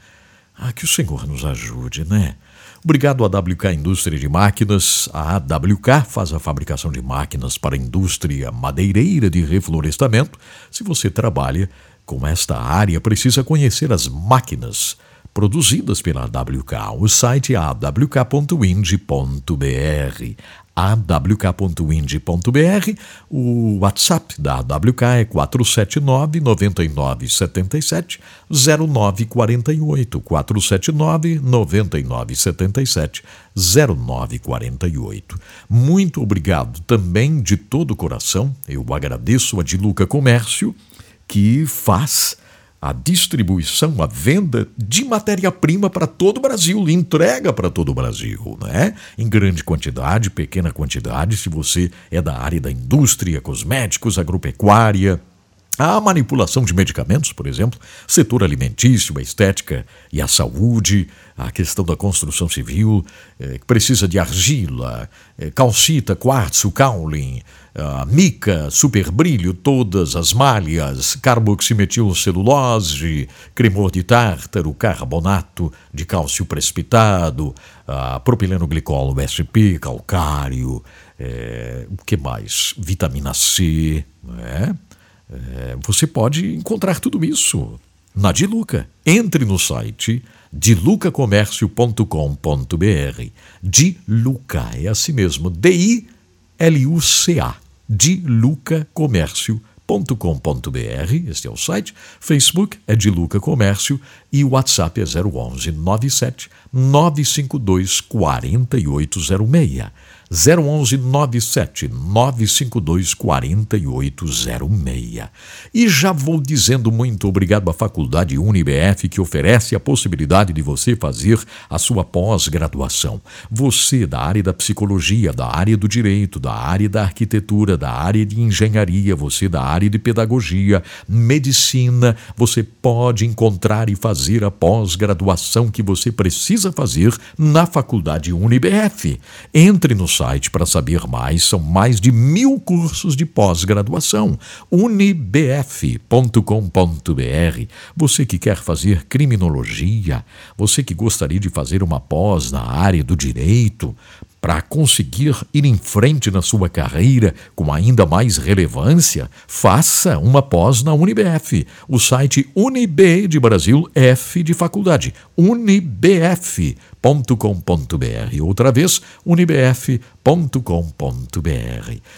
Ah, que o Senhor nos ajude, né? Obrigado à WK Indústria de Máquinas. A AWK faz a fabricação de máquinas para a indústria madeireira de reflorestamento. Se você trabalha com esta área, precisa conhecer as máquinas produzidas pela AWK. O site é awk.wind.br awk.wind.br. O WhatsApp da AWK é 479 9977 0948. 479 9977 0948. Muito obrigado também de todo o coração. Eu agradeço a Diluca Comércio que faz a distribuição, a venda de matéria-prima para todo o Brasil, entrega para todo o Brasil, né? Em grande quantidade, pequena quantidade, se você é da área da indústria, cosméticos, agropecuária, a manipulação de medicamentos, por exemplo, setor alimentício, a estética e a saúde, a questão da construção civil, eh, que precisa de argila, eh, calcita, quartzo, caulin, uh, mica, superbrilho, todas as malhas, carboximetilcelulose, cremor de tártaro, carbonato de cálcio precipitado, propileno glicol SP, calcário, eh, o que mais? Vitamina C? É, você pode encontrar tudo isso na Diluca. Entre no site dilucacomércio.com.br. Diluca, é assim mesmo, D-I-L-U-C-A, dilucacomércio.com.br, este é o site, Facebook é Diluca Comércio e o WhatsApp é 011 97 952 4806. 011 97 952 4806. E já vou dizendo muito obrigado à Faculdade UniBF que oferece a possibilidade de você fazer a sua pós-graduação. Você da área da psicologia, da área do direito, da área da arquitetura, da área de engenharia, você da área de pedagogia, medicina, você pode encontrar e fazer a pós-graduação que você precisa fazer na Faculdade UniBF. Entre no site para saber mais. São mais de mil cursos de pós-graduação. unibf.com.br. Você que quer fazer criminologia, você que gostaria de fazer uma pós na área do direito, para conseguir ir em frente na sua carreira com ainda mais relevância, faça uma pós na UniBF. O site UniB de Brasil, F de faculdade, unibf.com.br. Outra vez, unibf.com.br.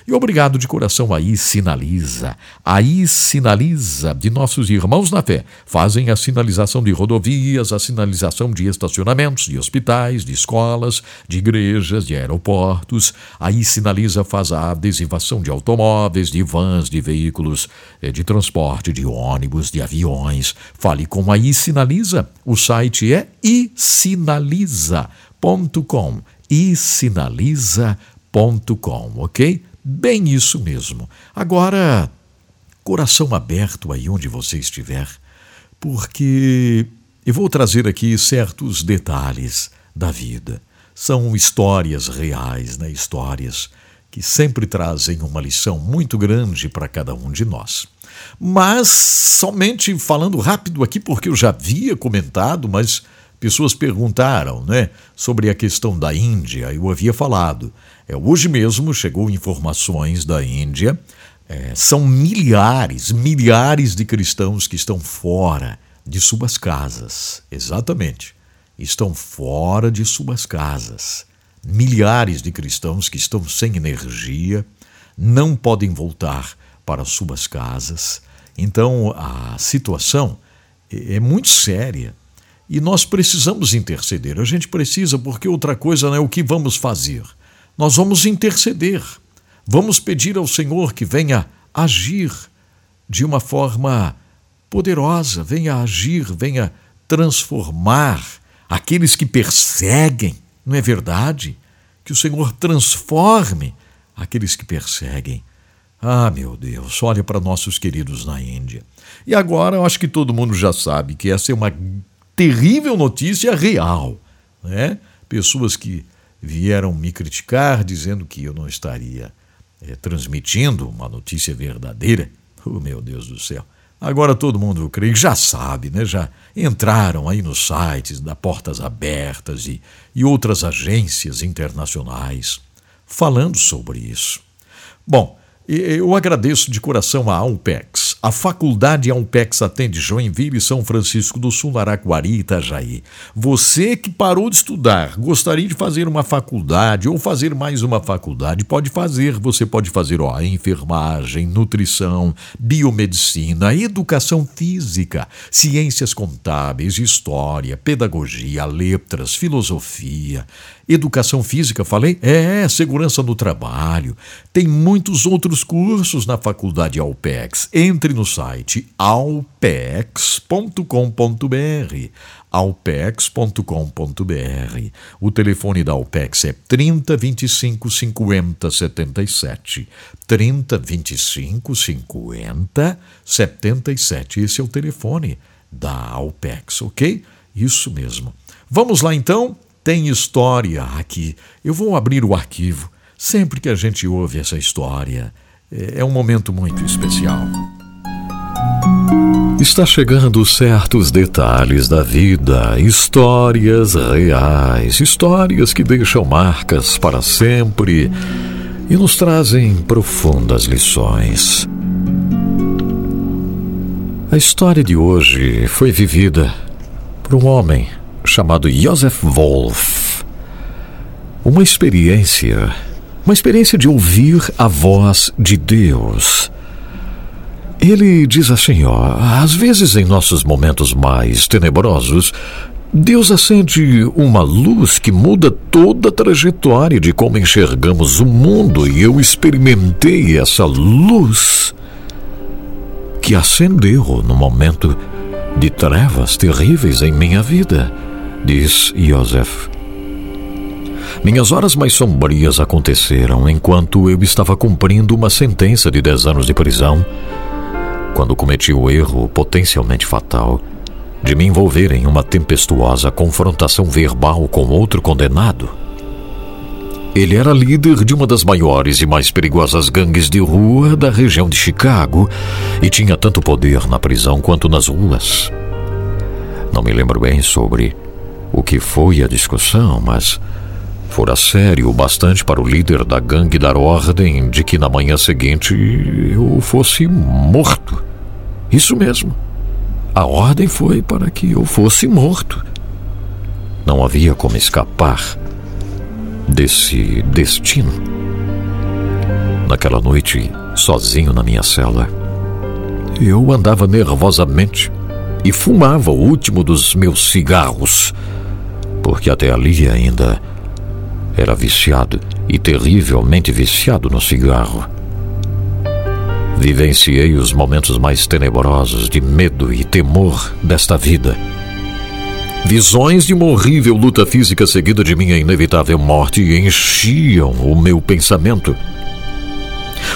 E obrigado de coração aí, Sinaliza. Aí Sinaliza, de nossos irmãos na fé, fazem a sinalização de rodovias, a sinalização de estacionamentos, de hospitais, de escolas, de igrejas, de aeroportos. Aí Sinaliza faz a adesivação de automóveis, de vans, de veículos eh, de transporte, de ônibus, de aviões. Fale com a Sinaliza. O site é isinaliza.com isinaliza.com, ok? Bem isso mesmo. Agora, coração aberto aí onde você estiver, porque eu vou trazer aqui certos detalhes da vida. São histórias reais, né? Histórias que sempre trazem uma lição muito grande para cada um de nós. Mas, somente falando rápido aqui, porque eu já havia comentado, mas pessoas perguntaram né, sobre a questão da Índia. Eu havia falado. É, hoje mesmo chegou informações da Índia. É, são milhares, milhares de cristãos que estão fora de suas casas. Exatamente. Estão fora de suas casas. Milhares de cristãos que estão sem energia, não podem voltar para suas casas. Então a situação é, é muito séria e nós precisamos interceder. A gente precisa, porque outra coisa não é o que vamos fazer. Nós vamos interceder. Vamos pedir ao Senhor que venha agir de uma forma poderosa, venha agir, venha transformar aqueles que perseguem, não é verdade? Que o Senhor transforme aqueles que perseguem. Ah, meu Deus, olha para nossos queridos na Índia. E agora eu acho que todo mundo já sabe que essa é uma terrível notícia real. Né? Pessoas que vieram me criticar dizendo que eu não estaria é, transmitindo uma notícia verdadeira. Oh, meu Deus do céu. Agora todo mundo, creio, já sabe, né? já entraram aí nos sites da Portas Abertas e, e outras agências internacionais falando sobre isso. Bom, eu agradeço de coração a Alpex. A Faculdade Alpex atende Joinville, São Francisco do Sul, Araquari e Itajaí. Você que parou de estudar, gostaria de fazer uma faculdade ou fazer mais uma faculdade, pode fazer. Você pode fazer ó, enfermagem, nutrição, biomedicina, educação física, ciências contábeis, história, pedagogia, letras, filosofia, Educação física, falei? É, segurança no trabalho. Tem muitos outros cursos na faculdade Alpex. Entre no site alpex.com.br. alpex.com.br. O telefone da Alpex é 30 25 50 77. 30 25 50 77. Esse é o telefone da Alpex, ok? Isso mesmo. Vamos lá então? Tem história aqui. Eu vou abrir o arquivo. Sempre que a gente ouve essa história, é, é um momento muito especial. Está chegando certos detalhes da vida, histórias reais, histórias que deixam marcas para sempre e nos trazem profundas lições. A história de hoje foi vivida por um homem chamado Joseph Wolff. Uma experiência, uma experiência de ouvir a voz de Deus. Ele diz assim, ó, às vezes em nossos momentos mais tenebrosos, Deus acende uma luz que muda toda a trajetória de como enxergamos o mundo e eu experimentei essa luz que acendeu no momento de trevas terríveis em minha vida diz Joseph. Minhas horas mais sombrias aconteceram enquanto eu estava cumprindo uma sentença de 10 anos de prisão, quando cometi o erro potencialmente fatal de me envolver em uma tempestuosa confrontação verbal com outro condenado. Ele era líder de uma das maiores e mais perigosas gangues de rua da região de Chicago e tinha tanto poder na prisão quanto nas ruas. Não me lembro bem sobre o que foi a discussão, mas fora sério o bastante para o líder da gangue dar ordem de que na manhã seguinte eu fosse morto. Isso mesmo. A ordem foi para que eu fosse morto. Não havia como escapar desse destino. Naquela noite, sozinho na minha cela, eu andava nervosamente e fumava o último dos meus cigarros porque até ali ainda era viciado e terrivelmente viciado no cigarro. Vivenciei os momentos mais tenebrosos de medo e temor desta vida. Visões de uma horrível luta física seguida de minha inevitável morte enchiam o meu pensamento.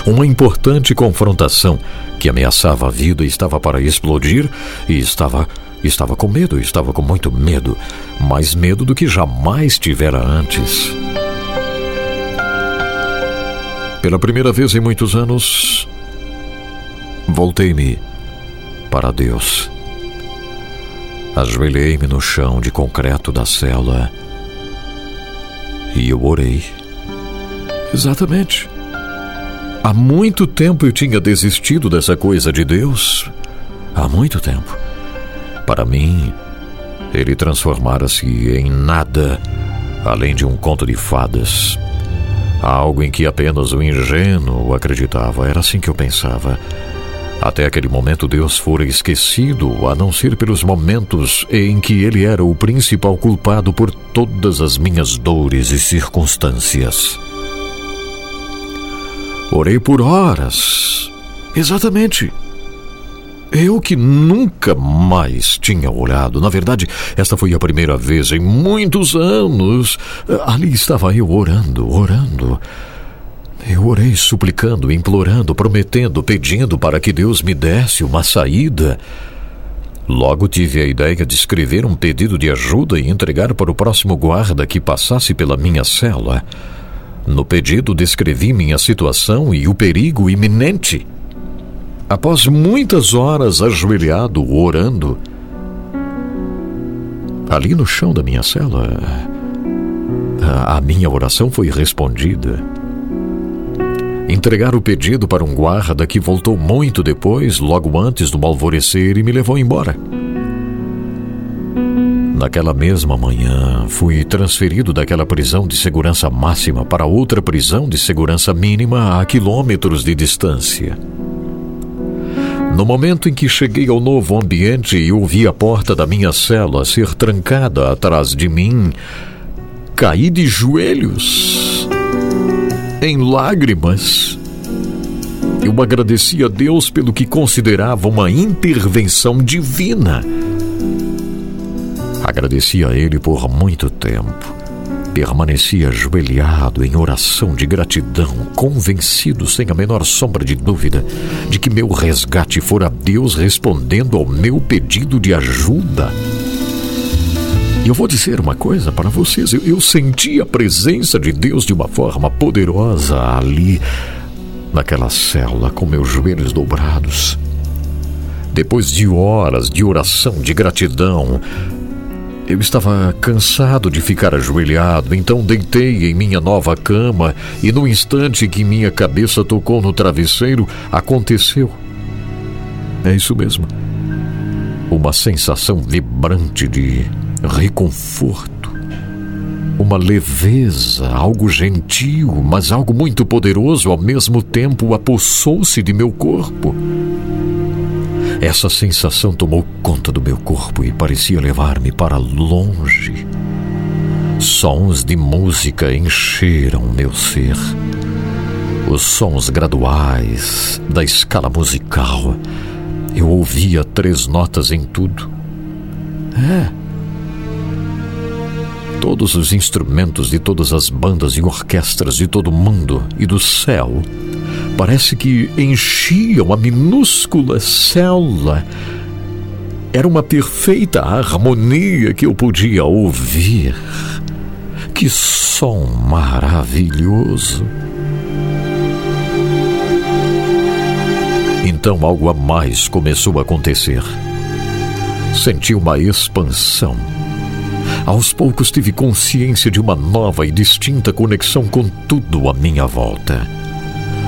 Uma importante confrontação que ameaçava a vida estava para explodir e estava Estava com medo, estava com muito medo, mais medo do que jamais tivera antes. Pela primeira vez em muitos anos, voltei-me para Deus. Ajoelhei-me no chão de concreto da cela e eu orei. Exatamente. Há muito tempo eu tinha desistido dessa coisa de Deus. Há muito tempo. Para mim, ele transformara-se em nada além de um conto de fadas. Algo em que apenas o ingênuo acreditava. Era assim que eu pensava. Até aquele momento, Deus fora esquecido, a não ser pelos momentos em que Ele era o principal culpado por todas as minhas dores e circunstâncias. Orei por horas. Exatamente. Eu que nunca mais tinha olhado. Na verdade, esta foi a primeira vez em muitos anos. Ali estava eu orando, orando. Eu orei suplicando, implorando, prometendo, pedindo para que Deus me desse uma saída. Logo tive a ideia de escrever um pedido de ajuda e entregar para o próximo guarda que passasse pela minha cela. No pedido descrevi minha situação e o perigo iminente. Após muitas horas ajoelhado, orando, ali no chão da minha cela, a minha oração foi respondida. Entregar o pedido para um guarda que voltou muito depois, logo antes do alvorecer, e me levou embora. Naquela mesma manhã, fui transferido daquela prisão de segurança máxima para outra prisão de segurança mínima a quilômetros de distância. No momento em que cheguei ao novo ambiente e ouvi a porta da minha cela ser trancada atrás de mim, caí de joelhos em lágrimas. Eu agradeci a Deus pelo que considerava uma intervenção divina. Agradeci a Ele por muito tempo. Permaneci ajoelhado em oração de gratidão, convencido, sem a menor sombra de dúvida, de que meu resgate fora Deus respondendo ao meu pedido de ajuda. E eu vou dizer uma coisa para vocês: eu, eu senti a presença de Deus de uma forma poderosa ali, naquela cela, com meus joelhos dobrados. Depois de horas de oração, de gratidão, eu estava cansado de ficar ajoelhado, então deitei em minha nova cama e no instante que minha cabeça tocou no travesseiro, aconteceu. É isso mesmo. Uma sensação vibrante de reconforto, uma leveza, algo gentil, mas algo muito poderoso ao mesmo tempo apossou-se de meu corpo. Essa sensação tomou conta do meu corpo e parecia levar-me para longe. Sons de música encheram meu ser. Os sons graduais da escala musical. Eu ouvia três notas em tudo. É, todos os instrumentos de todas as bandas e orquestras de todo o mundo e do céu parece que enchiam a minúscula célula. Era uma perfeita harmonia que eu podia ouvir. Que som maravilhoso! Então algo a mais começou a acontecer. Senti uma expansão aos poucos tive consciência de uma nova e distinta conexão com tudo à minha volta.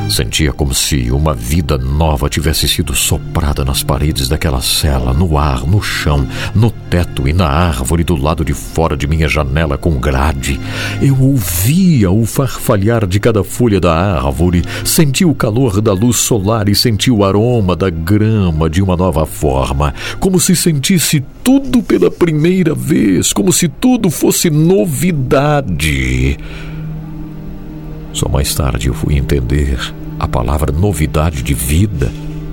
Sentia como se uma vida nova tivesse sido soprada nas paredes daquela cela, no ar, no chão, no teto e na árvore do lado de fora de minha janela com grade. Eu ouvia o farfalhar de cada folha da árvore, sentia o calor da luz solar e sentia o aroma da grama de uma nova forma, como se sentisse tudo pela primeira vez, como se tudo fosse novidade. Só mais tarde eu fui entender a palavra novidade de vida.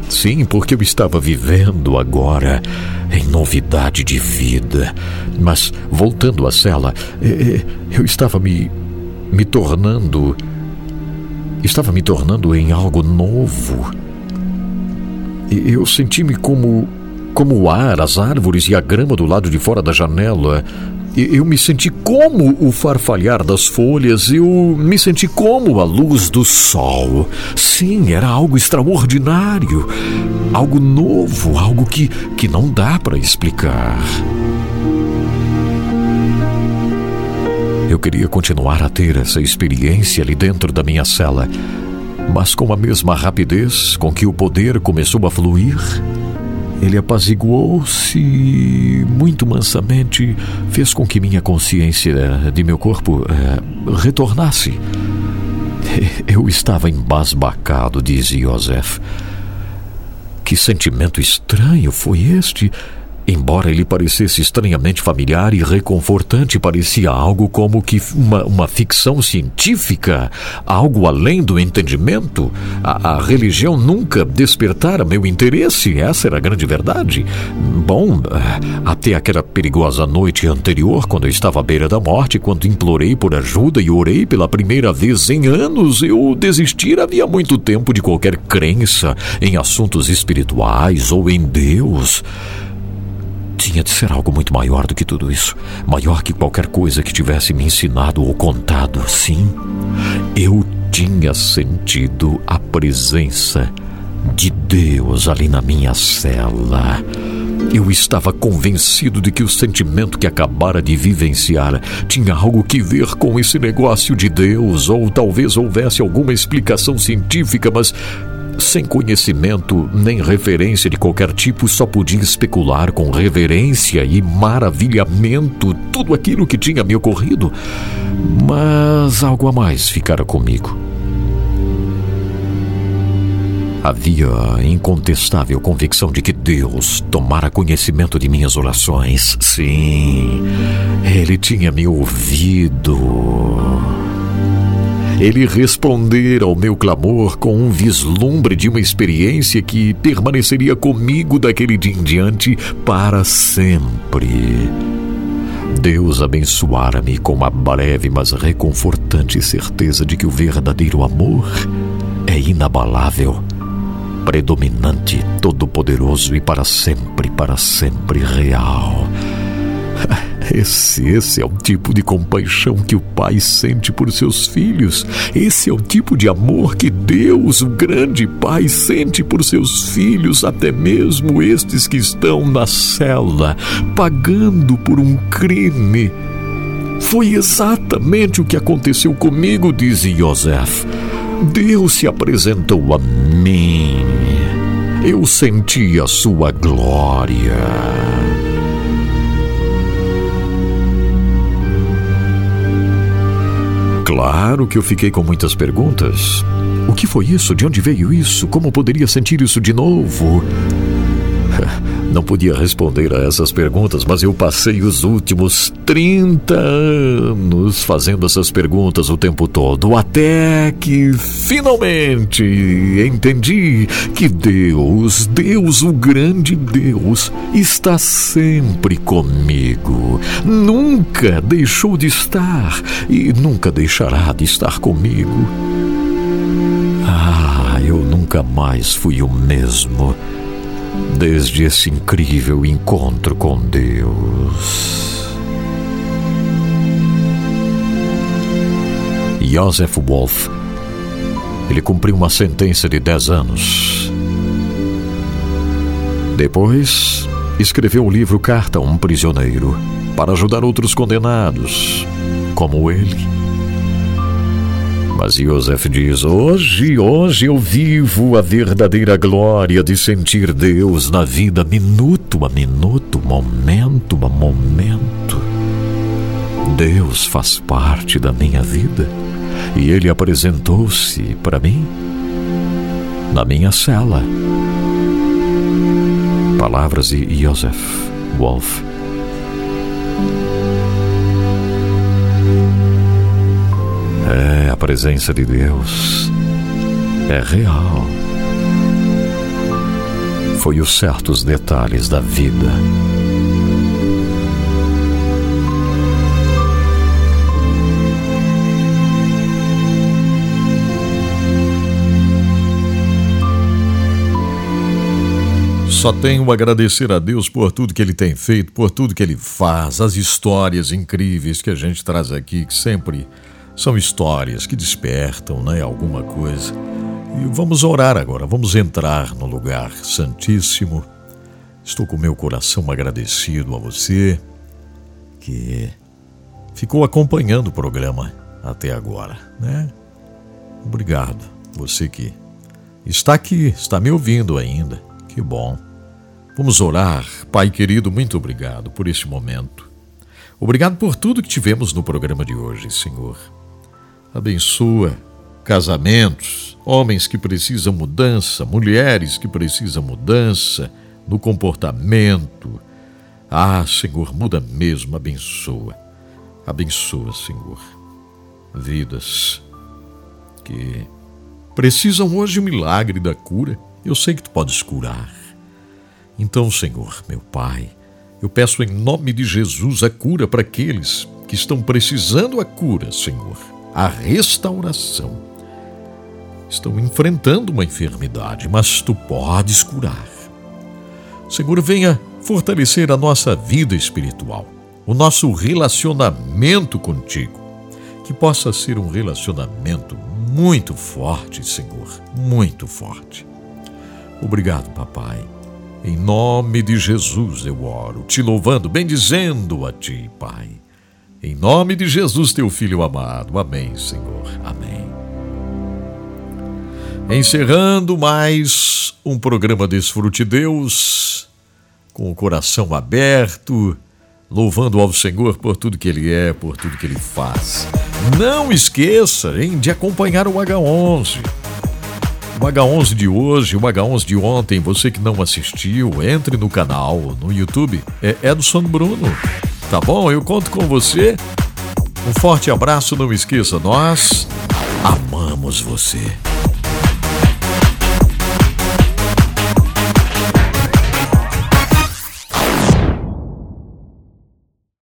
Sim, porque eu estava vivendo agora em novidade de vida. Mas, voltando à cela, eu estava me, me tornando. Estava me tornando em algo novo. Eu senti-me como. como o ar, as árvores e a grama do lado de fora da janela, eu me senti como o farfalhar das folhas, eu me senti como a luz do sol. Sim, era algo extraordinário, algo novo, algo que, que não dá para explicar. Eu queria continuar a ter essa experiência ali dentro da minha cela, mas com a mesma rapidez com que o poder começou a fluir, ele apaziguou-se muito mansamente, fez com que minha consciência de meu corpo eh, retornasse. Eu estava embasbacado, diz Joseph. Que sentimento estranho foi este? Embora ele parecesse estranhamente familiar e reconfortante, parecia algo como que uma, uma ficção científica, algo além do entendimento. A, a, religião nunca despertara meu interesse, essa era a grande verdade. Bom, até aquela perigosa noite anterior, quando eu estava à beira da morte, quando implorei por ajuda e orei pela primeira vez em anos, eu desistir havia muito tempo de qualquer crença em assuntos espirituais ou em Deus. Tinha de ser algo muito maior do que tudo isso. Maior que qualquer coisa que tivesse me ensinado ou contado. Sim, eu tinha sentido a presença de Deus ali na minha cela. Eu estava convencido de que o sentimento que acabara de vivenciar tinha algo que ver com esse negócio de Deus, ou talvez houvesse alguma explicação científica, mas sem conhecimento nem referência de qualquer tipo, só podia especular com reverência e maravilhamento tudo aquilo que tinha me ocorrido. Mas algo a mais ficara comigo. Havia incontestável convicção de que Deus tomara conhecimento de minhas orações. Sim, Ele tinha me ouvido ele responder ao meu clamor com um vislumbre de uma experiência que permaneceria comigo daquele dia em diante para sempre. Deus abençoara-me com uma breve, mas reconfortante certeza de que o verdadeiro amor é inabalável, predominante, todo-poderoso e para sempre, para sempre real. Esse, esse é o tipo de compaixão que o pai sente por seus filhos. Esse é o tipo de amor que Deus, o grande Pai, sente por seus filhos, até mesmo estes que estão na cela, pagando por um crime. Foi exatamente o que aconteceu comigo, diz Joseph. Deus se apresentou a mim. Eu senti a sua glória. Claro que eu fiquei com muitas perguntas. O que foi isso? De onde veio isso? Como poderia sentir isso de novo? Não podia responder a essas perguntas, mas eu passei os últimos 30 anos fazendo essas perguntas o tempo todo, até que finalmente entendi que Deus, Deus, o grande Deus, está sempre comigo. Nunca deixou de estar e nunca deixará de estar comigo. Ah, eu nunca mais fui o mesmo desde esse incrível encontro com Deus. Joseph Wolff, ele cumpriu uma sentença de 10 anos. Depois, escreveu o livro Carta a um Prisioneiro para ajudar outros condenados, como ele. Mas Joseph diz: Hoje, hoje eu vivo a verdadeira glória de sentir Deus na vida, minuto a minuto, momento a momento. Deus faz parte da minha vida e Ele apresentou-se para mim na minha cela. Palavras de Joseph Wolff. É, presença de Deus é real. Foi os certos detalhes da vida. Só tenho a agradecer a Deus por tudo que Ele tem feito, por tudo que Ele faz, as histórias incríveis que a gente traz aqui, que sempre são histórias que despertam né, alguma coisa. E vamos orar agora, vamos entrar no lugar santíssimo. Estou com meu coração agradecido a você que ficou acompanhando o programa até agora, né? Obrigado, você que está aqui, está me ouvindo ainda. Que bom. Vamos orar. Pai querido, muito obrigado por este momento. Obrigado por tudo que tivemos no programa de hoje, Senhor. Abençoa casamentos, homens que precisam mudança, mulheres que precisam mudança no comportamento. Ah, Senhor, muda mesmo, abençoa. Abençoa, Senhor. Vidas que precisam hoje um milagre da cura. Eu sei que tu podes curar. Então, Senhor, meu Pai, eu peço em nome de Jesus a cura para aqueles que estão precisando a cura, Senhor, a restauração. Estão enfrentando uma enfermidade, mas tu podes curar. Senhor, venha fortalecer a nossa vida espiritual, o nosso relacionamento contigo, que possa ser um relacionamento muito forte, Senhor, muito forte. Obrigado, papai. Em nome de Jesus eu oro, te louvando, bendizendo a ti, Pai. Em nome de Jesus, teu filho amado. Amém, Senhor. Amém. Encerrando mais um programa Desfrute Deus, com o coração aberto, louvando ao Senhor por tudo que Ele é, por tudo que Ele faz. Não esqueça hein, de acompanhar o H11 o H11 de hoje, o H11 de ontem, você que não assistiu, entre no canal, no YouTube, é Edson Bruno. Tá bom? Eu conto com você. Um forte abraço, não esqueça, nós amamos você.